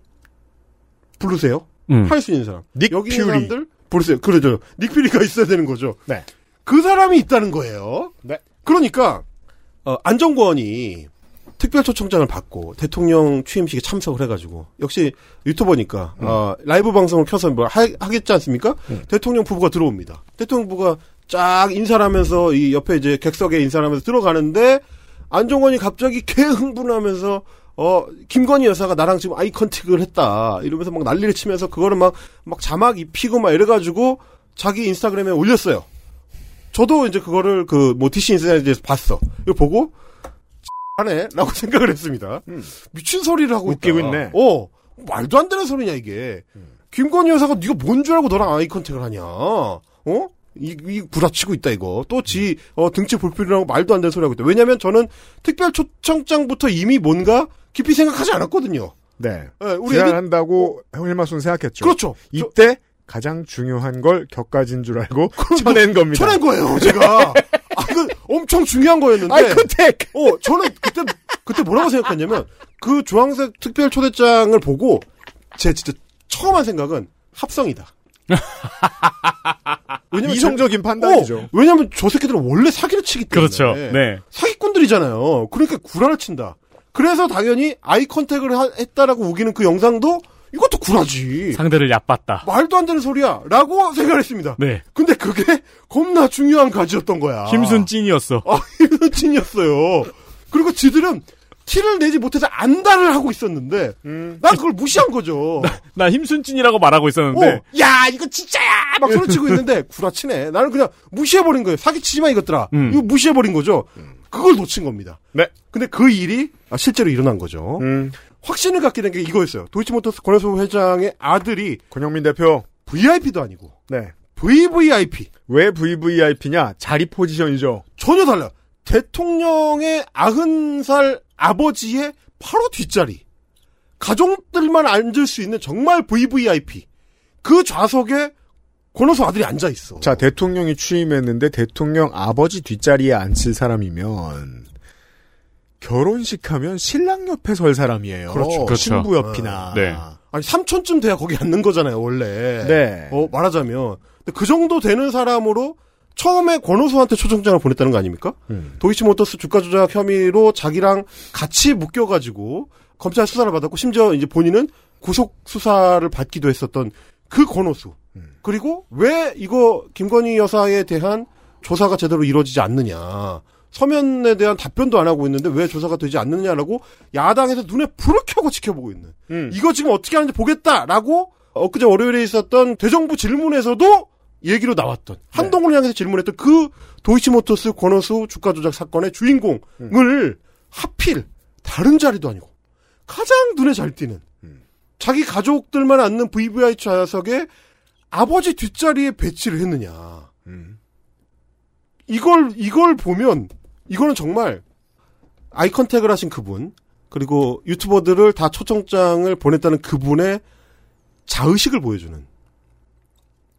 부르세요. 음. 할수 있는 사람. 닉 여기 있는 퓨리. 사람들 부르세요. 그러죠. 닉 퓨리가 있어야 되는 거죠. 네. 그 사람이 있다는 거예요. 네. 그러니까 어, 안정권이 특별초청장을 받고 대통령 취임식에 참석을 해가지고 역시 유튜버니까 어, 라이브 방송을 켜서 뭐 하, 하겠지 않습니까? 대통령 부부가 들어옵니다. 대통령 부부가 쫙 인사를 하면서 이 옆에 이제 객석에 인사를 하면서 들어가는데 안정권이 갑자기 개 흥분하면서 어 김건희 여사가 나랑 지금 eye contact을 했다 이러면서 막 난리를 치면서 그거를 막 막 자막 입히고 막 이래가지고 자기 인스타그램에 올렸어요. 저도 이제 그거를 그뭐 DC 인사이드에서 봤어. 이거 보고 하네 라고 생각을 했습니다. 미친 소리를 하고 웃기고 있다. 있네. 어 말도 안 되는 소리냐 이게. 김건희 여사가 네가 뭔 줄 알고 너랑 eye contact을 하냐? 어? 이, 이 구라치고 있다 이거 또 지 어, 등치 불필요하고 말도 안 되는 소리 하고 있다. 왜냐하면 저는 특별 초청장부터 이미 뭔가 깊이 생각하지 않았거든요. 네. 예, 우리 제안한다고 헬마손 생각했죠. 그렇죠. 이때 가장 중요한 걸 곁가진 줄 알고 쳐낸 겁니다. 쳐낸 거예요, 제가. 아, 그 엄청 중요한 거였는데. eye contact. 어, 저는 그때 그때 뭐라고 생각했냐면 그 주황색 특별 초대장을 보고 제 진짜 처음 한 생각은 합성이다. 왜냐면 이성적인 제- 판단이죠. 어, 왜냐면 저 새끼들은 원래 사기를 치기 때문에. 그렇죠. 네. 사기꾼들이잖아요. 그러니까 구라를 친다. 그래서 당연히 아이 컨택을 하- 했다라고 우기는 그 영상도 이것도 구라지. 상대를 얕봤다. 말도 안 되는 소리야. 라고 생각을 했습니다. 네. 근데 그게 겁나 중요한 가지였던 거야. 힘순 찐이었어. 아, 힘순 찐이었어요. 그리고 지들은 티를 내지 못해서 안달을 하고 있었는데, 음. 난 그걸 무시한 거죠. 나 힘순 찐이라고 말하고 있었는데 어, 야, 이거 진짜야! 막 소리치고 있는데, 구라치네. 나는 그냥 무시해버린 거예요. 사기치지 마, 이것들아. 음. 이거 무시해버린 거죠. 그걸 놓친 겁니다. 네. 근데 그 일이 아, 실제로 일어난 거죠. 음. 확신을 갖게 된 게 이거였어요. 도이치모터스 권혜소 회장의 아들이 권영민 대표. VIP도 아니고, 네. VVIP. 왜 VVIP냐? 자리 포지션이죠. 전혀 달라요. 대통령의 아흔 살 아버지의 바로 뒷자리. 가족들만 앉을 수 있는 정말 VVIP. 그 좌석에 권호수 아들이 앉아 있어. 자, 대통령이 취임했는데 대통령 아버지 뒷자리에 앉힐 사람이면 결혼식 하면 신랑 옆에 설 사람이에요. 그렇죠. 그렇죠. 신부 옆이나. 네. 아니 삼촌쯤 돼야 거기 앉는 거잖아요 원래. 네. 어, 말하자면 근데 그 정도 되는 사람으로 처음에 권오수한테 초청장을 보냈다는 거 아닙니까? 음. 도이치모터스 주가 조작 혐의로 자기랑 같이 묶여가지고 검찰 수사를 받았고 심지어 이제 본인은 구속 수사를 받기도 했었던 그 권오수. 그리고 왜 이거 김건희 여사에 대한 조사가 제대로 이루어지지 않느냐. 서면에 대한 답변도 안 하고 있는데 왜 조사가 되지 않느냐라고 야당에서 눈에 불을 켜고 지켜보고 있는. 음. 이거 지금 어떻게 하는지 보겠다라고 엊그제 월요일에 있었던 대정부 질문에서도 얘기로 나왔던 한동훈을 향해서 질문했던 그 도이치모터스 권오수 주가 조작 사건의 주인공을 하필 다른 자리도 아니고 가장 눈에 잘 띄는 자기 가족들만 앉는 VVI 좌석에 아버지 뒷자리에 배치를 했느냐. 이걸 이걸 보면 이거는 정말 아이 컨택을 하신 그분 그리고 유튜버들을 다 초청장을 보냈다는 그분의 자의식을 보여주는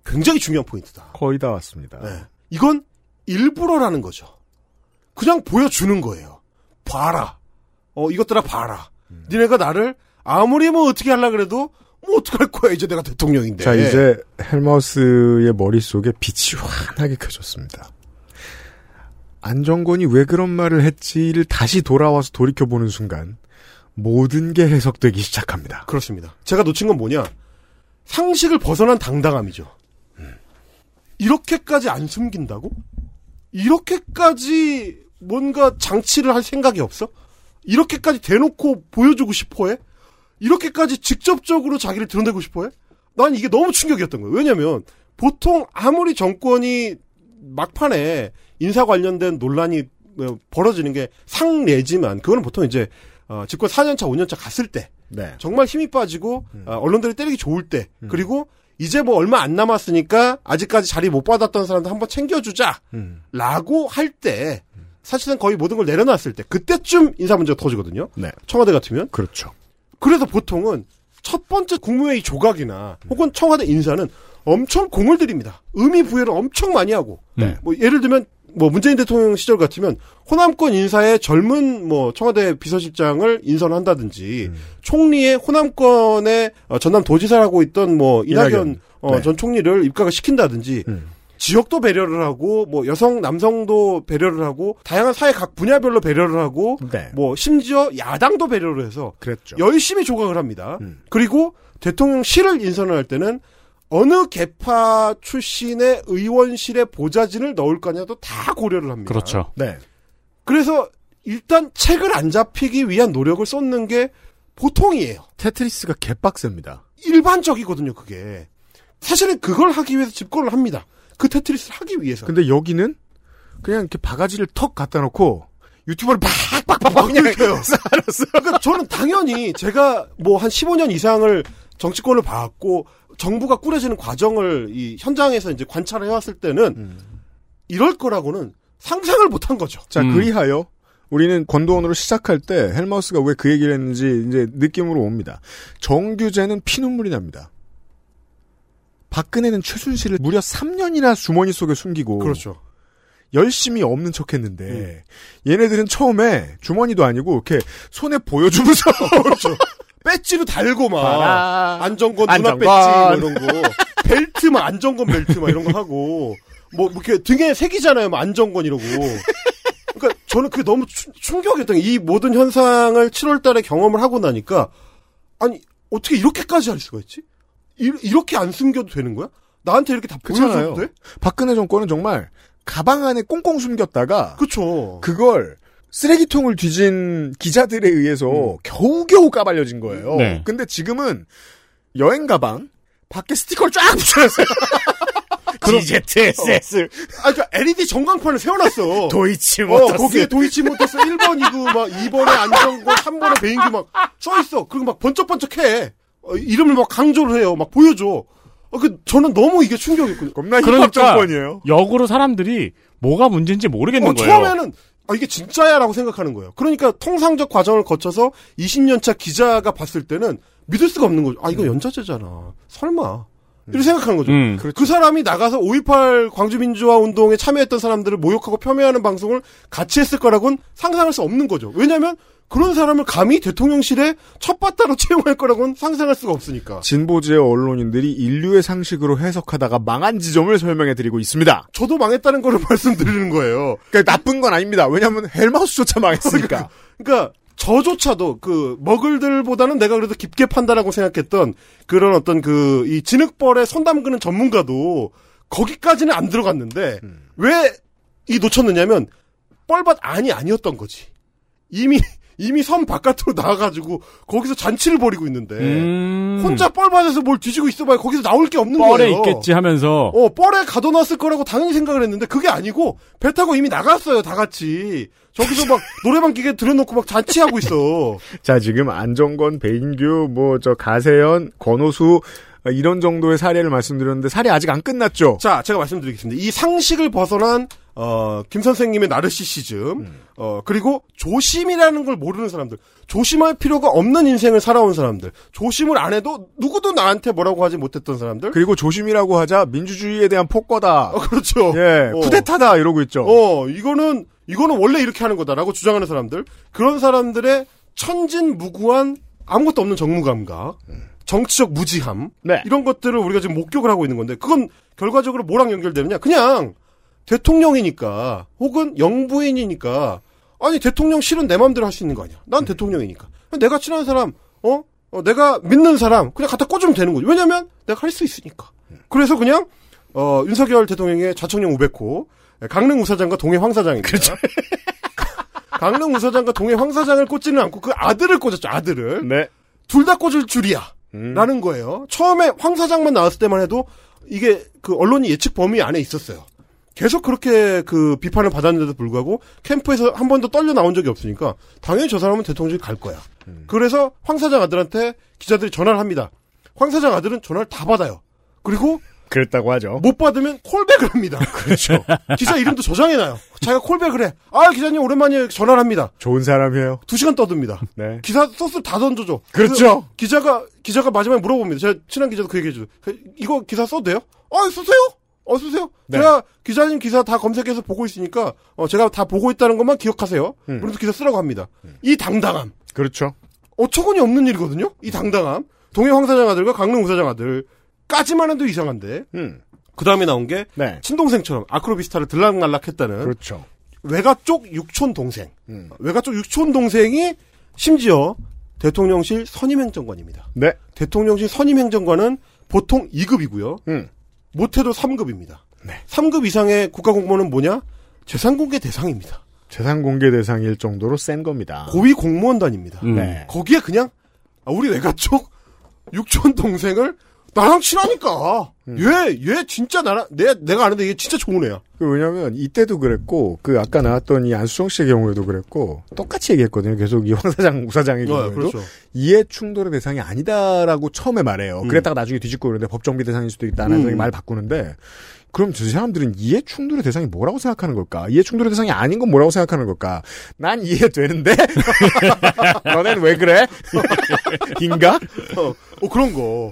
굉장히 중요한 포인트다. 거의 다 왔습니다. 네. 이건 일부러라는 거죠. 그냥 보여주는 거예요. 봐라. 어, 이것들아 봐라. 니네가 나를 아무리 뭐 어떻게 하려 그래도 뭐 어떡할 거야. 이제 내가 대통령인데. 자, 이제 헬마우스의 머릿속에 빛이 환하게 켜졌습니다. 안정권이 왜 그런 말을 했지를 다시 돌아와서 돌이켜보는 순간 모든 게 해석되기 시작합니다. 그렇습니다. 제가 놓친 건 뭐냐? 상식을 벗어난 당당함이죠. 이렇게까지 안 숨긴다고? 이렇게까지 뭔가 장치를 할 생각이 없어? 이렇게까지 대놓고 보여주고 싶어 해? 이렇게까지 직접적으로 자기를 드러내고 싶어 해? 난 이게 너무 충격이었던 거예요. 왜냐면, 보통 아무리 정권이 막판에 인사 관련된 논란이 뭐 벌어지는 게 상례지만, 그거는 보통 이제, 어, 집권 4년차, 5년차 갔을 때, 네. 정말 힘이 빠지고 어, 언론들이 때리기 좋을 때 그리고 이제 뭐 얼마 안 남았으니까 아직까지 자리 못 받았던 사람들 한번 챙겨주자 음. 라고 할 때 사실은 거의 모든 걸 내려놨을 때 그때쯤 인사 문제가 터지거든요 네. 청와대 같으면 그렇죠. 그래서 보통은 첫 번째 국무회의 조각이나 혹은 청와대 인사는 엄청 공을 들입니다 의미 부여를 엄청 많이 하고 네. 뭐 예를 들면 뭐 문재인 대통령 시절 같으면 호남권 인사에 젊은 뭐 청와대 비서실장을 인선한다든지 총리의 호남권의 어, 전남 도지사라고 있던 뭐 이낙연. 어, 네. 전 총리를 입각을 시킨다든지 지역도 배려를 하고 뭐 여성 남성도 배려를 하고 다양한 사회 각 분야별로 배려를 하고 네. 뭐 심지어 야당도 배려를 해서 그랬죠. 열심히 조각을 합니다. 음. 그리고 대통령실을 인선을 할 때는 어느 계파 출신의 의원실에 보좌진을 넣을 거냐도 다 고려를 합니다. 그렇죠. 네. 그래서 일단 책을 안 잡히기 위한 노력을 쏟는 게 보통이에요. 테트리스가 개빡셉니다. 일반적이거든요, 그게. 사실은 그걸 하기 위해서 집권을 합니다. 그 테트리스를 하기 위해서. 근데 여기는 그냥 이렇게 바가지를 턱 갖다 놓고 유튜버를 팍팍팍팍 그냥 그러니까요. 그러니까 저는 당연히 제가 뭐 한 15년 이상을 정치권을 봐왔고 정부가 꾸려지는 과정을 이 현장에서 이제 관찰을 해왔을 때는 이럴 거라고는 상상을 못한 거죠. 자, 그리하여 우리는 권도원으로 시작할 때 헬마우스가 왜 그 얘기를 했는지 이제 느낌으로 옵니다. 정규제는 피눈물이 납니다. 박근혜는 최순실을 무려 3년이나 주머니 속에 숨기고 그렇죠. 열심히 없는 척 했는데 얘네들은 처음에 주머니도 아니고 이렇게 손에 보여주면서 그렇죠. 배지로 달고 막 봐라. 안정권 누나. 배지 뭐 이런 거 벨트 막 안정권 벨트 막 이런 거 하고 뭐 이렇게 등에 새기잖아요. 뭐 안정권 이러고. 그러니까 저는 그게 너무 추- 충격이었던 게 이 모든 현상을 7월달에 경험을 하고 나니까 아니 어떻게 이렇게까지 할 수가 있지? 이, 이렇게 안 숨겨도 되는 거야? 나한테 이렇게 다. 보여줘도 돼? 박근혜 정권은 정말 가방 안에 꽁꽁 숨겼다가 그쵸. 그걸 쓰레기통을 뒤진 기자들에 의해서 음. 겨우겨우 까발려진 거예요. 네. 근데 지금은 여행 가방 밖에 스티커를 쫙 붙여놨어요. DZSS 아, 그러니까 LED 전광판을 세워놨어. 도이치 어, 모터스. 거기에 도이치 모터스 1번 이그 막 2번에 안정권 3번에 배인규 막 써있어. 그리고 막 번쩍번쩍해. 어, 이름을 막 강조를 해요. 막 보여줘. 어, 그, 저는 너무 이게 충격이었거든요. 겁나 그러니까 역으로 사람들이 뭐가 문제인지 모르겠는 어, 거예요. 처음에는 아 이게 진짜야라고 생각하는 거예요. 그러니까 통상적 과정을 거쳐서 20년차 기자가 봤을 때는 믿을 수가 없는 거죠. 아 이거 연좌제잖아. 설마 이렇게 생각하는 거죠. 음. 그 사람이 나가서 5.18 광주민주화 운동에 참여했던 사람들을 모욕하고 폄훼하는 방송을 같이 했을 거라고는 상상할 수 없는 거죠. 왜냐하면 그런 사람을 감히 대통령실에 첫 바다로 채용할 거라고는 상상할 수가 없으니까. 진보지의 언론인들이 인류의 상식으로 해석하다가 망한 지점을 설명해드리고 있습니다. 저도 망했다는 거를 말씀드리는 거예요. 그러니까 나쁜 건 아닙니다. 왜냐하면 헬마우스조차 망했으니까. 그러니까 저조차도 그 먹을들보다는 내가 그래도 깊게 판단하고 생각했던 그런 어떤 그 이 진흙벌에 손 담그는 전문가도 거기까지는 안 들어갔는데 왜이 놓쳤느냐면 뻘밭 안이 아니었던 거지. 이미 이미 섬 바깥으로 나와가지고 거기서 잔치를 벌이고 있는데 음. 혼자 뻘밭에서 뭘 뒤지고 있어봐야 거기서 나올 게 없는 뻘에 거예요. 있겠지 하면서 어, 뻘에 가둬놨을 거라고 당연히 생각을 했는데 그게 아니고 배 타고 이미 나갔어요, 다 같이. 저기서 막 노래방 기계 들여놓고 막 잔치하고 있어. 자, 지금 안정건, 배인규, 뭐, 저, 가세현, 권오수, 어, 이런 정도의 사례를 말씀드렸는데, 사례 아직 안 끝났죠? 자, 제가 말씀드리겠습니다. 이 상식을 벗어난, 어, 김 선생님의 나르시시즘, 어, 그리고 조심이라는 걸 모르는 사람들, 조심할 필요가 없는 인생을 살아온 사람들, 조심을 안 해도 누구도 나한테 뭐라고 하지 못했던 사람들, 그리고 조심이라고 하자, 민주주의에 대한 폭거다. 어, 그렇죠. 예, 어. 쿠데타다, 이러고 있죠. 어, 이거는, 이거는 원래 이렇게 하는 거다라고 주장하는 사람들, 그런 사람들의 천진무구한 아무것도 없는 정무감각, 정치적 무지함, 네. 이런 것들을 우리가 지금 목격을 하고 있는 건데, 그건 결과적으로 뭐랑 연결되느냐? 그냥 대통령이니까, 혹은 영부인이니까, 아니, 대통령 실은 내 마음대로 할 수 있는 거 아니야. 난 대통령이니까. 내가 친한 사람, 어? 어, 내가 믿는 사람, 그냥 갖다 꽂으면 되는 거지. 왜냐면, 내가 할 수 있으니까. 그래서 그냥, 어, 윤석열 대통령의 좌청령 500호, 강릉 우사장과 동해 황사장입니다. 강릉 우사장과 동해 황사장을 꽂지는 않고 그 아들을 꽂았죠, 아들을. 네. 둘 다 꽂을 줄이야. 라는 거예요. 처음에 황 사장만 나왔을 때만 해도 이게 그 언론이 예측 범위 안에 있었어요. 계속 그렇게 그 비판을 받았는데도 불구하고 캠프에서 한 번도 떨려 나온 적이 없으니까 당연히 저 사람은 대통령실 갈 거야. 그래서 황 사장 아들한테 기자들이 전화를 합니다. 황 사장 아들은 전화를 다 받아요. 그리고 그랬다고 하죠. 못 받으면 콜백을 합니다. 그렇죠. 기자 이름도 저장해놔요. 자기가 콜백을 해. 아 기자님 오랜만에 전화를 합니다. 좋은 사람이에요. 두 시간 떠듭니다. 네. 기사 소스 다 던져줘. 그렇죠. 기자가 기자가 마지막에 물어봅니다. 제가 친한 기자도 그 얘기해줘. 이거 기사 써도 돼요? 아 쓰세요. 어 쓰세요. 네. 제가 기자님 기사 다 검색해서 보고 있으니까 어, 제가 다 보고 있다는 것만 기억하세요. 음. 그래서 기사 쓰라고 합니다. 이 당당함. 그렇죠. 어처구니 없는 일이거든요. 이 당당함. 동해 황사장 아들과 강릉 우사장 아들까지만 해도 이상한데. 음. 그 다음에 나온 게 네. 친동생처럼 아크로비스타를 들락날락했다는 그렇죠. 외가 쪽 육촌 동생. 음. 외가 쪽 육촌 동생이 심지어 대통령실 선임행정관입니다. 네. 대통령실 선임행정관은 보통 2급이고요. 음. 못해도 3급입니다. 네. 3급 이상의 국가공무원은 뭐냐? 재산공개 대상입니다. 재산 공개 대상일 정도로 센 겁니다. 고위 공무원단입니다. 음. 네. 거기에 그냥 아, 우리 외가 쪽 육촌 동생을 나랑 친하니까 음. 얘, 얘 진짜 나랑 내 내가 아는데 얘 진짜 좋은 애야. 그 왜냐면 이때도 그랬고 그 아까 나왔던 이 안수정 씨의 경우에도 그랬고 똑같이 얘기했거든요. 계속 이 황 사장, 우 사장의 어, 경우에도 그렇죠. 이해 충돌의 대상이 아니다라고 처음에 말해요. 음. 그랬다가 나중에 뒤집고 그러는데 법정비 대상일 수도 있다는 음. 말 바꾸는데 그럼 저 사람들은 이해 충돌의 대상이 뭐라고 생각하는 걸까? 이해 충돌의 대상이 아닌 건 뭐라고 생각하는 걸까? 난 이해되는데 너넨 왜 그래? 인가? 어, 어, 그런 거.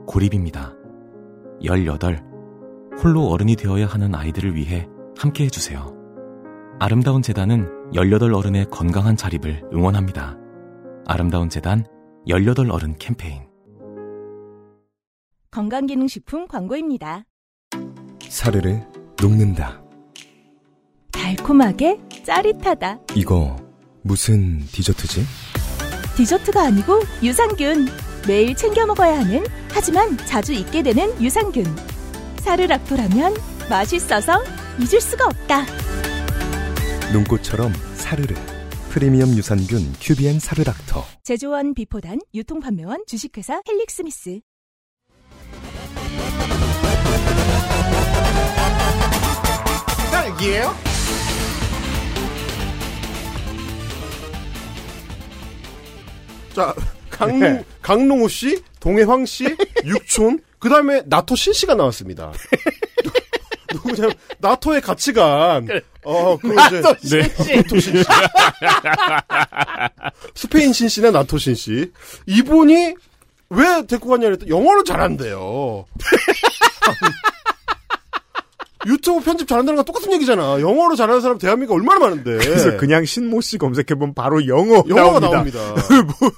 고립입니다. 18. 홀로 어른이 되어야 하는 아이들을 위해 함께 해주세요. 아름다운 재단은 18 어른의 건강한 자립을 응원합니다. 아름다운 재단 18 어른 캠페인. 건강기능식품 광고입니다. 사르르 녹는다. 달콤하게 짜릿하다. 이거 무슨 디저트지? 디저트가 아니고 유산균. 매일 챙겨 먹어야 하는 하지만 자주 잊게 되는 유산균. 사르락토라면 맛있어서 잊을 수가 없다. 눈꽃처럼 사르르. 프리미엄 유산균 큐비엔 사르닥터. 제조원 비포단 유통판매원 주식회사 헬릭스미스. 딸기예요? 자, 강릉, 네. 강릉호 씨, 동해황 씨, 육촌, 그 다음에 나토 신 씨가 나왔습니다. 누구냐면, 나토의 가치관. 어, 그 이제. 나토 신 씨. 나토 신 씨. 스페인 신 씨나 나토 신 씨. 이분이 왜 데리고 갔냐 그랬더니 영어를 잘한대요. 유튜브 편집 잘한다는 건 똑같은 얘기잖아. 영어로 잘하는 사람 대한민국 얼마나 많은데. 그래서 그냥 신모 씨 검색해보면 바로 영어 영어가 나옵니다. 나옵니다. 뭐,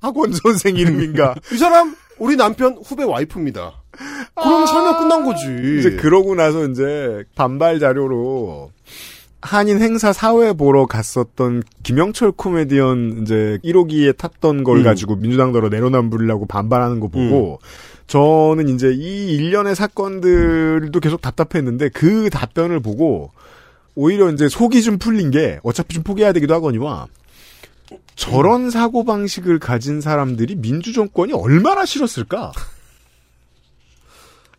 학원 선생 이름인가. 이 사람 우리 남편 후배 와이프입니다. 그러면 설명 끝난 거지. 이제 그러고 나서 이제 반발 자료로 한인 행사 사회 보러 갔었던 김영철 코미디언 이제 1호기에 탔던 걸 음. 가지고 민주당더러 내로남불이라고 반발하는 거 보고 저는 이제 이 일련의 사건들도 계속 답답했는데 그 답변을 보고 오히려 이제 속이 좀 풀린 게 어차피 좀 포기해야 되기도 하거니와 저런 사고 방식을 가진 사람들이 민주 정권이 얼마나 싫었을까?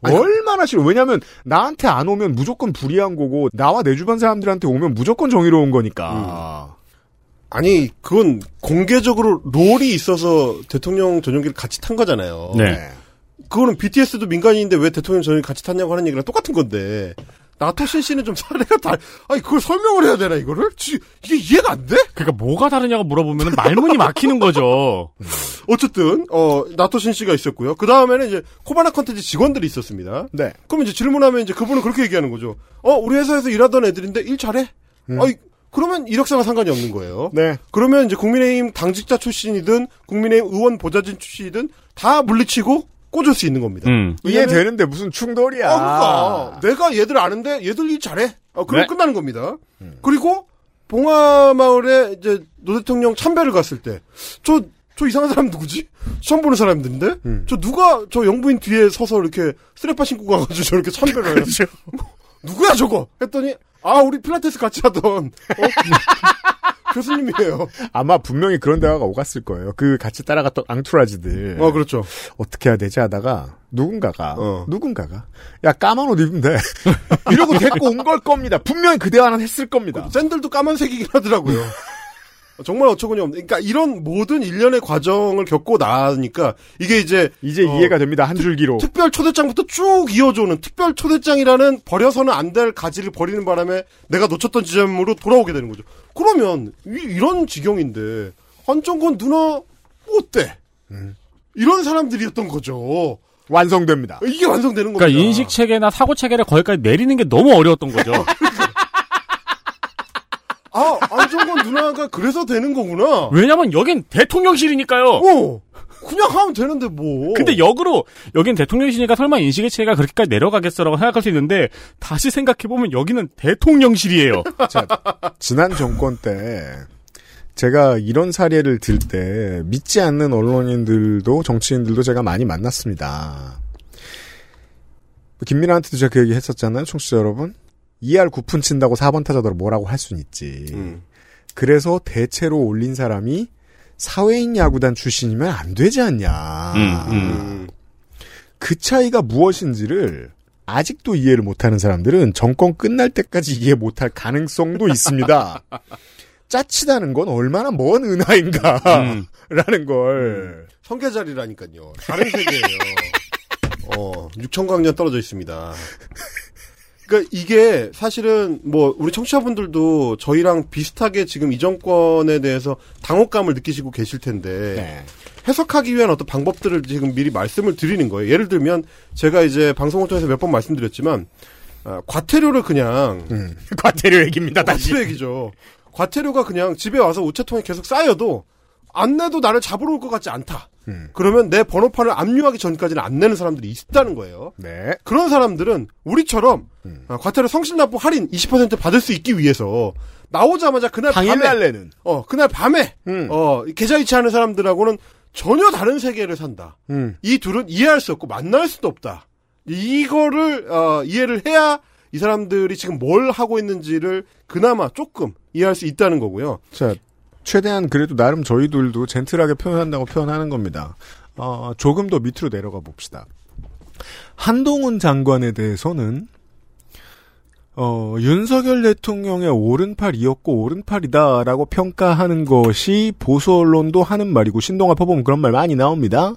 얼마나 싫어. 왜냐면 나한테 안 오면 무조건 불이한 거고 나와 내 주변 사람들한테 오면 무조건 정의로운 거니까. 아니 그건 공개적으로 롤이 있어서 대통령 전용기를 같이 탄 거잖아요. 네. 그거는 BTS도 민간인인데 왜 대통령 전용기 같이 탔냐고 하는 얘기랑 똑같은 건데 나토 신 씨는 좀 사례가 다 아니 그걸 설명을 해야 되나 이거를 지- 이게 이해가 안 돼? 그러니까 뭐가 다르냐고 물어보면 말문이 막히는 거죠. 어쨌든 어 나토 신 씨가 있었고요. 그 다음에는 이제 코바나 컨텐츠 직원들이 있었습니다. 네. 그럼 이제 질문하면 이제 그분은 그렇게 얘기하는 거죠. 어 우리 회사에서 일하던 애들인데 일 잘해? 아이 그러면 이력서가 상관이 없는 거예요. 네. 그러면 이제 국민의힘 당직자 출신이든 국민의힘 의원 보좌진 출신이든 다 물리치고 꽂을 수 있는 겁니다. 음. 이해되는데 무슨 충돌이야. 아, 그러니까 내가 얘들 아는데 얘들 일 잘해. 어, 그럼 네. 끝나는 겁니다. 그리고 봉화마을에 이제 노 대통령 참배를 갔을 때 저 저 이상한 사람 누구지? 처음 보는 사람들인데 저 누가 저 영부인 뒤에 서서 이렇게 쓰레빠 신고 가가지고 저렇게 참배를 해요. 누구야 저거? 했더니 아 우리 필라테스 같이 하던 어? 교수님이에요. 아마 분명히 그런 대화가 오갔을 거예요. 그 같이 따라갔던 앙투라지들. 어 그렇죠. 어떻게 해야 되지 하다가 누군가가 어. 누군가가 야 까만 옷 입으면 돼 이러고 데리고 온 걸 겁니다. 분명히 그 대화는 했을 겁니다. 샌들도 까만색이긴 하더라고요. 정말 어처구니 없네. 그러니까 이런 모든 일련의 과정을 겪고 나니까 이게 이제 이제 어, 이해가 됩니다. 한 줄기로. 특별 초대장부터 쭉 이어져오는 특별 초대장이라는 버려서는 안 될 가지를 버리는 바람에 내가 놓쳤던 지점으로 돌아오게 되는 거죠. 그러면 이, 런 지경인데 한정권 누나 어때? 이런 사람들이었던 거죠. 완성됩니다. 이게 완성되는 겁니다. 그러니까 인식 체계나 사고 체계를 거기까지 내리는 게 너무 어려웠던 거죠. 아 안정권 누나가 그래서 되는 거구나. 왜냐면 여긴 대통령실이니까요. 어 그냥 하면 되는데 뭐. 근데 역으로 여긴 대통령실이니까 설마 인식의 체계가 그렇게까지 내려가겠어라고 생각할 수 있는데 다시 생각해 보면 여기는 대통령실이에요. 자, 지난 정권 때 제가 이런 사례를 들 때 믿지 않는 언론인들도 정치인들도 제가 많이 만났습니다. 김민아한테도 제가 그 얘기 했었잖아요, 청취자 여러분. 2할 9푼 친다고 4번 타자더러 뭐라고 할 수는 있지. 음. 그래서 대체로 올린 사람이 사회인 야구단 출신이면 안 되지 않냐. 음. 그 차이가 무엇인지를 아직도 이해를 못하는 사람들은 정권 끝날 때까지 이해 못할 가능성도 있습니다. 짜치다는 건 얼마나 먼 은하인가. 음. 라는 걸. 성계자리라니까요. 다른 세계예요. 어, 6천 광년 떨어져 있습니다. 그러니까 이게 사실은 뭐 우리 청취자분들도 저희랑 비슷하게 지금 이 정권에 대해서 당혹감을 느끼시고 계실 텐데 네. 해석하기 위한 어떤 방법들을 지금 미리 말씀을 드리는 거예요. 예를 들면 제가 이제 방송을 통해서 몇 번 말씀드렸지만 아, 과태료를 그냥 음, 과태료 얘기입니다. 다시. 과태료 얘기죠. 과태료가 그냥 집에 와서 우체통에 계속 쌓여도 안 내도 나를 잡으러 올 것 같지 않다. 음. 그러면 내 번호판을 압류하기 전까지는 안 내는 사람들이 있다는 거예요. 네. 그런 사람들은 우리처럼 음. 아, 과태료 성실납부 할인 20% 받을 수 있기 위해서 나오자마자 그날 밤에 내는. 어 그날 밤에 음. 어 계좌 이체하는 사람들하고는 전혀 다른 세계를 산다. 음. 이 둘은 이해할 수 없고 만날 수도 없다. 이거를 어, 이해를 해야 이 사람들이 지금 뭘 하고 있는지를 그나마 조금 이해할 수 있다는 거고요. 자, 최대한 그래도 나름 저희들도 젠틀하게 표현한다고 표현하는 겁니다. 어, 조금 더 밑으로 내려가 봅시다. 한동훈 장관에 대해서는 어, 윤석열 대통령의 오른팔이었고 오른팔이다라고 평가하는 것이 보수 언론도 하는 말이고 신동아 퍼보면 그런 말 많이 나옵니다.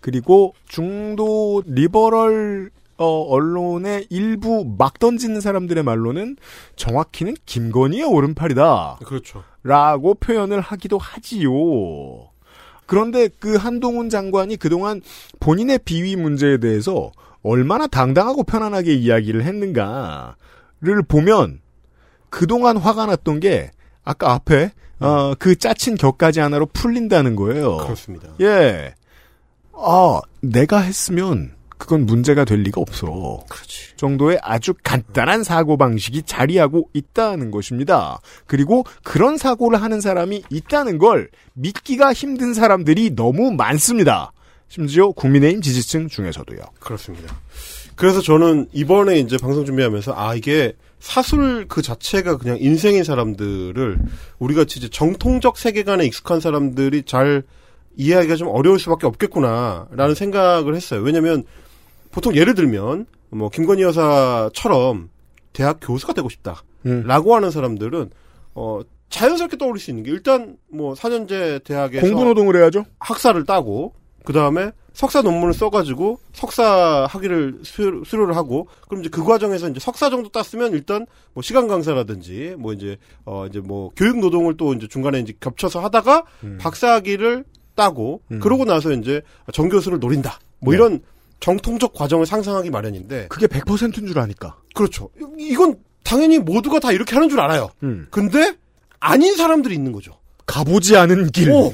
그리고 중도 리버럴 어, 언론의 일부 막 던지는 사람들의 말로는 정확히는 김건희의 오른팔이다. 그렇죠. 라고 표현을 하기도 하지요. 그런데 그 한동훈 장관이 그동안 본인의 비위 문제에 대해서 얼마나 당당하고 편안하게 이야기를 했는가를 보면 그동안 화가 났던 게 아까 앞에 어, 그 짜친 격가지 하나로 풀린다는 거예요. 그렇습니다. 예. 아, 내가 했으면 그건 문제가 될 리가 없어. 그렇지. 정도의 아주 간단한 사고 방식이 자리하고 있다는 것입니다. 그리고 그런 사고를 하는 사람이 있다는 걸 믿기가 힘든 사람들이 너무 많습니다. 심지어 국민의힘 지지층 중에서도요. 그렇습니다. 그래서 저는 이번에 이제 방송 준비하면서 아 이게 사술 그 자체가 그냥 인생인 사람들을 우리가 이제 정통적 세계관에 익숙한 사람들이 잘 이해하기가 좀 어려울 수밖에 없겠구나라는 생각을 했어요. 왜냐면 보통 예를 들면 뭐 김건희 여사처럼 대학 교수가 되고 싶다라고 하는 사람들은 어 자연스럽게 떠올릴 수 있는 게 일단 뭐 사년제 대학에서 공부 노동을 해야죠. 학사를 따고 그 다음에 석사 논문을 써가지고 석사 학위를 수료, 수료를 하고 그럼 이제 그 과정에서 이제 석사 정도 땄으면 일단 뭐 시간 강사라든지 뭐 이제 어 이제 뭐 교육 노동을 또 이제 중간에 이제 겹쳐서 하다가 박사 학위를 따고 그러고 나서 이제 정 교수를 노린다 뭐 네. 이런 정통적 과정을 상상하기 마련인데 그게 100%인 줄 아니까. 그렇죠. 이건 당연히 모두가 다 이렇게 하는 줄 알아요. 음. 근데 아닌 사람들이 있는 거죠. 가보지 않은 길. 어.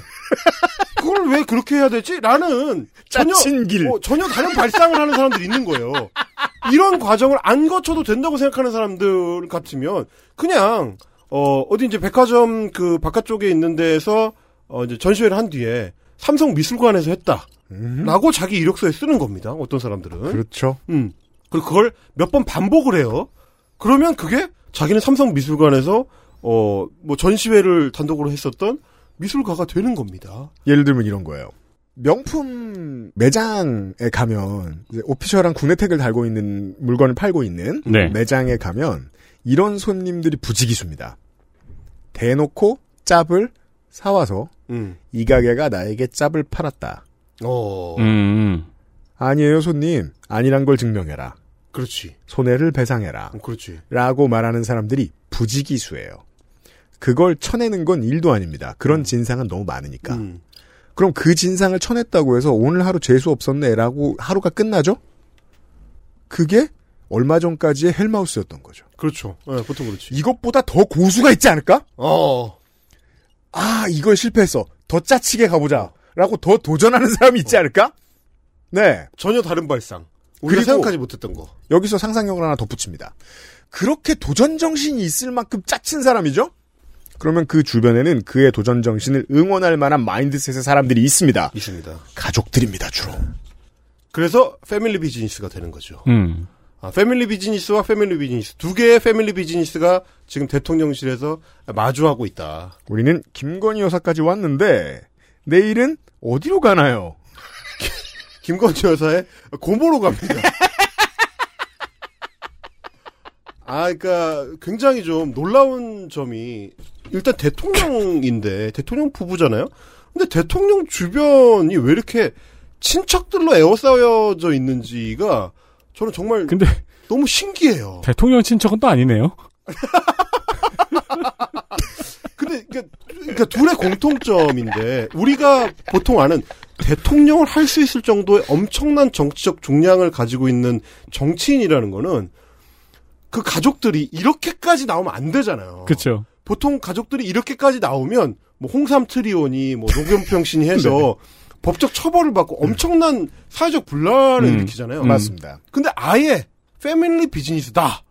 그걸 왜 그렇게 해야 되지? 라는 전혀, 길. 어, 전혀 다른 발상을 하는 사람들이 있는 거예요. 이런 과정을 안 거쳐도 된다고 생각하는 사람들 같으면 그냥 어 어디 이제 백화점 그 바깥쪽에 있는 데에서 어 이제 전시회를 한 뒤에 삼성 미술관에서 했다. 라고 자기 이력서에 쓰는 겁니다. 어떤 사람들은. 그렇죠. 음. 그리고 그걸 몇 번 반복을 해요. 그러면 그게 자기는 삼성 미술관에서 어 뭐 전시회를 단독으로 했었던 미술가가 되는 겁니다. 예를 들면 이런 거예요. 명품 매장에 가면 이제 오피셜한 국내 택을 달고 있는 물건을 팔고 있는 네. 매장에 가면 이런 손님들이 부지기수입니다. 대놓고 짭을 사와서 음. 이 가게가 나에게 짭을 팔았다. 어. 음. 아니에요 손님. 아니란 걸 증명해라. 그렇지. 손해를 배상해라. 음, 그렇지. 라고 말하는 사람들이 부지기수예요. 그걸 쳐내는 건 일도 아닙니다. 그런 진상은 너무 많으니까. 음. 그럼 그 진상을 쳐냈다고 해서 오늘 하루 재수 없었네라고 하루가 끝나죠? 그게 얼마 전까지의 헬마우스였던 거죠. 그렇죠. 예, 보통 그렇지. 이것보다 더 고수가 있지 않을까? 어. 아, 이걸 실패했어. 더 짜치게 가보자. 라고 더 도전하는 사람이 있지 않을까? 네. 전혀 다른 발상. 우리가 생각하지 못했던 거. 여기서 상상력을 하나 덧붙입니다. 그렇게 도전 정신이 있을 만큼 짜친 사람이죠? 그러면 그 주변에는 그의 도전 정신을 응원할 만한 mindset의 사람들이 있습니다. 있습니다. 가족들입니다, 주로. 그래서 family business가 되는 거죠. 음. 아, family business와 family business 두 개의 family business가 지금 대통령실에서 마주하고 있다. 우리는 김건희 여사까지 왔는데 내일은 어디로 가나요? 김건희 여사의 고모로 갑니다. 아, 그러니까 굉장히 좀 놀라운 점이 일단 대통령인데 대통령 부부잖아요. 근데 대통령 주변이 왜 이렇게 친척들로 에워싸여져 있는지가 저는 정말 근데 너무 신기해요. 대통령 친척은 또 아니네요. 근데 그러니까, 그러니까 둘의 공통점인데 우리가 보통 아는 대통령을 할 수 있을 정도의 엄청난 정치적 중량을 가지고 있는 정치인이라는 거는 그 가족들이 이렇게까지 나오면 안 되잖아요. 그렇죠. 보통 가족들이 이렇게까지 나오면 뭐 홍삼 트리오니 뭐 노경평 신이 해서 법적 처벌을 받고 엄청난 사회적 분란을 음, 일으키잖아요. 음. 맞습니다. 근데 아예 패밀리 비즈니스다.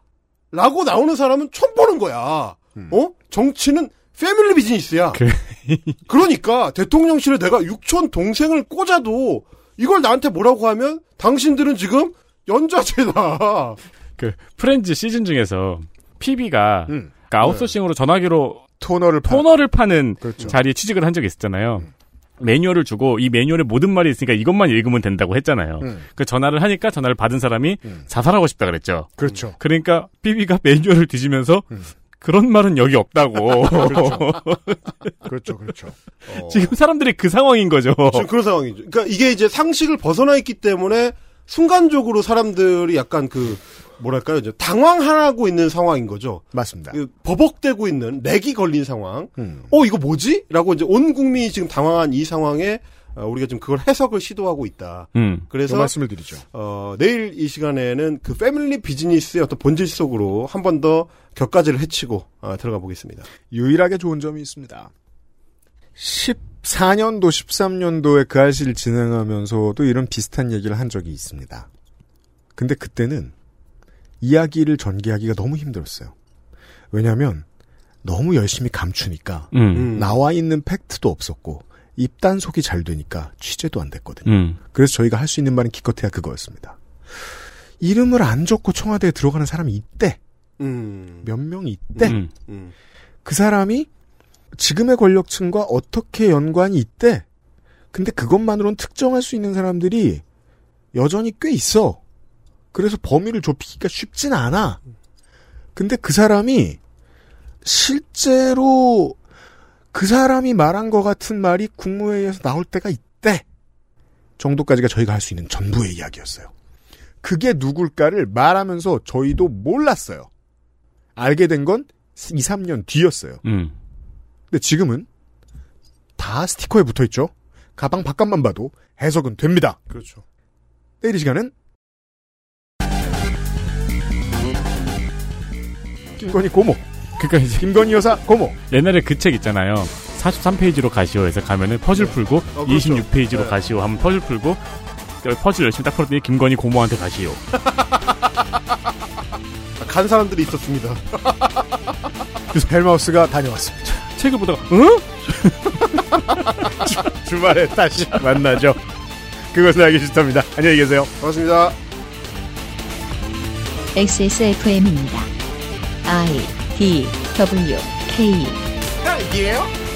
라고 나오는 사람은 처음 보는 거야. 어? 정치는 패밀리 비즈니스야. 그러니까 대통령실에 내가 육촌 동생을 꽂아도 이걸 나한테 뭐라고 하면 당신들은 지금 연좌제다. 그 프렌즈 시즌 중에서 PB가 음. 아웃소싱으로 전화기로 토너를 파- 토너를 파는 그렇죠. 자리에 취직을 한 적이 있었잖아요. 매뉴얼을 주고 이 매뉴얼에 모든 말이 있으니까 이것만 읽으면 된다고 했잖아요. 음. 그 전화를 하니까 전화를 받은 사람이 자살하고 싶다 그랬죠. 그렇죠. 그러니까 삐비가 매뉴얼을 뒤지면서 그런 말은 여기 없다고. 그렇죠, 그렇죠. 지금 사람들이 그 상황인 거죠. 지금 그런 상황이죠. 그러니까 이게 이제 상식을 벗어나 있기 때문에 순간적으로 사람들이 약간 그 뭐랄까요, 이제 당황하고 있는 상황인 거죠. 맞습니다. 그 버벅대고 있는 렉이 걸린 상황. 음. 어 이거 뭐지? 라고 이제 온 국민이 지금 당황한 이 상황에 어, 우리가 지금 그걸 해석을 시도하고 있다. 음. 그래서 그 말씀을 드리죠. 어, 내일 이 시간에는 그 패밀리 비즈니스의 어떤 본질 속으로 한 번 더 격가지를 해치고 어, 들어가 보겠습니다. 유일하게 좋은 점이 있습니다. 14년도, 13년도에 그 알씨를 진행하면서도 이런 비슷한 얘기를 한 적이 있습니다. 근데 그때는 이야기를 전개하기가 너무 힘들었어요. 왜냐하면 너무 열심히 감추니까 음. 나와 있는 팩트도 없었고 입단속이 잘 되니까 취재도 안 됐거든요. 음. 그래서 저희가 할 수 있는 말은 기껏해야 그거였습니다. 이름을 안 적고 청와대에 들어가는 사람이 있대. 음. 몇 명이 있대. 음. 음. 그 사람이 지금의 권력층과 어떻게 연관이 있대. 근데 그것만으로는 특정할 수 있는 사람들이 여전히 꽤 있어. 그래서 범위를 좁히기가 쉽진 않아. 근데 그 사람이 실제로 그 사람이 말한 것 같은 말이 국무회의에서 나올 때가 있대. 정도까지가 저희가 할 수 있는 전부의 이야기였어요. 그게 누굴까를 말하면서 저희도 몰랐어요. 알게 된 건 2, 3년 뒤였어요. 음. 근데 지금은 다 스티커에 붙어 있죠. 가방 바깥만 봐도 해석은 됩니다. 그렇죠. 내일 이 시간은 김건희 고모. 그러니까 이제 김건희 여사 고모. 옛날에 그 책 있잖아요. 43페이지로 가시오에서 가면은 퍼즐 풀고 어, 그렇죠. 26페이지로 네. 가시오 하면 퍼즐 풀고 퍼즐 열심히 딱 풀었더니 김건희 고모한테 가시오. 간 사람들이 있었습니다. 그래서 헬마우스가 다녀왔습니다. 책을 보다가 응? 주말에 다시 만나죠. 그것을 알기 싫답니다. 안녕히 계세요. 반갑습니다. XSFM입니다. I D W K 딸기예요?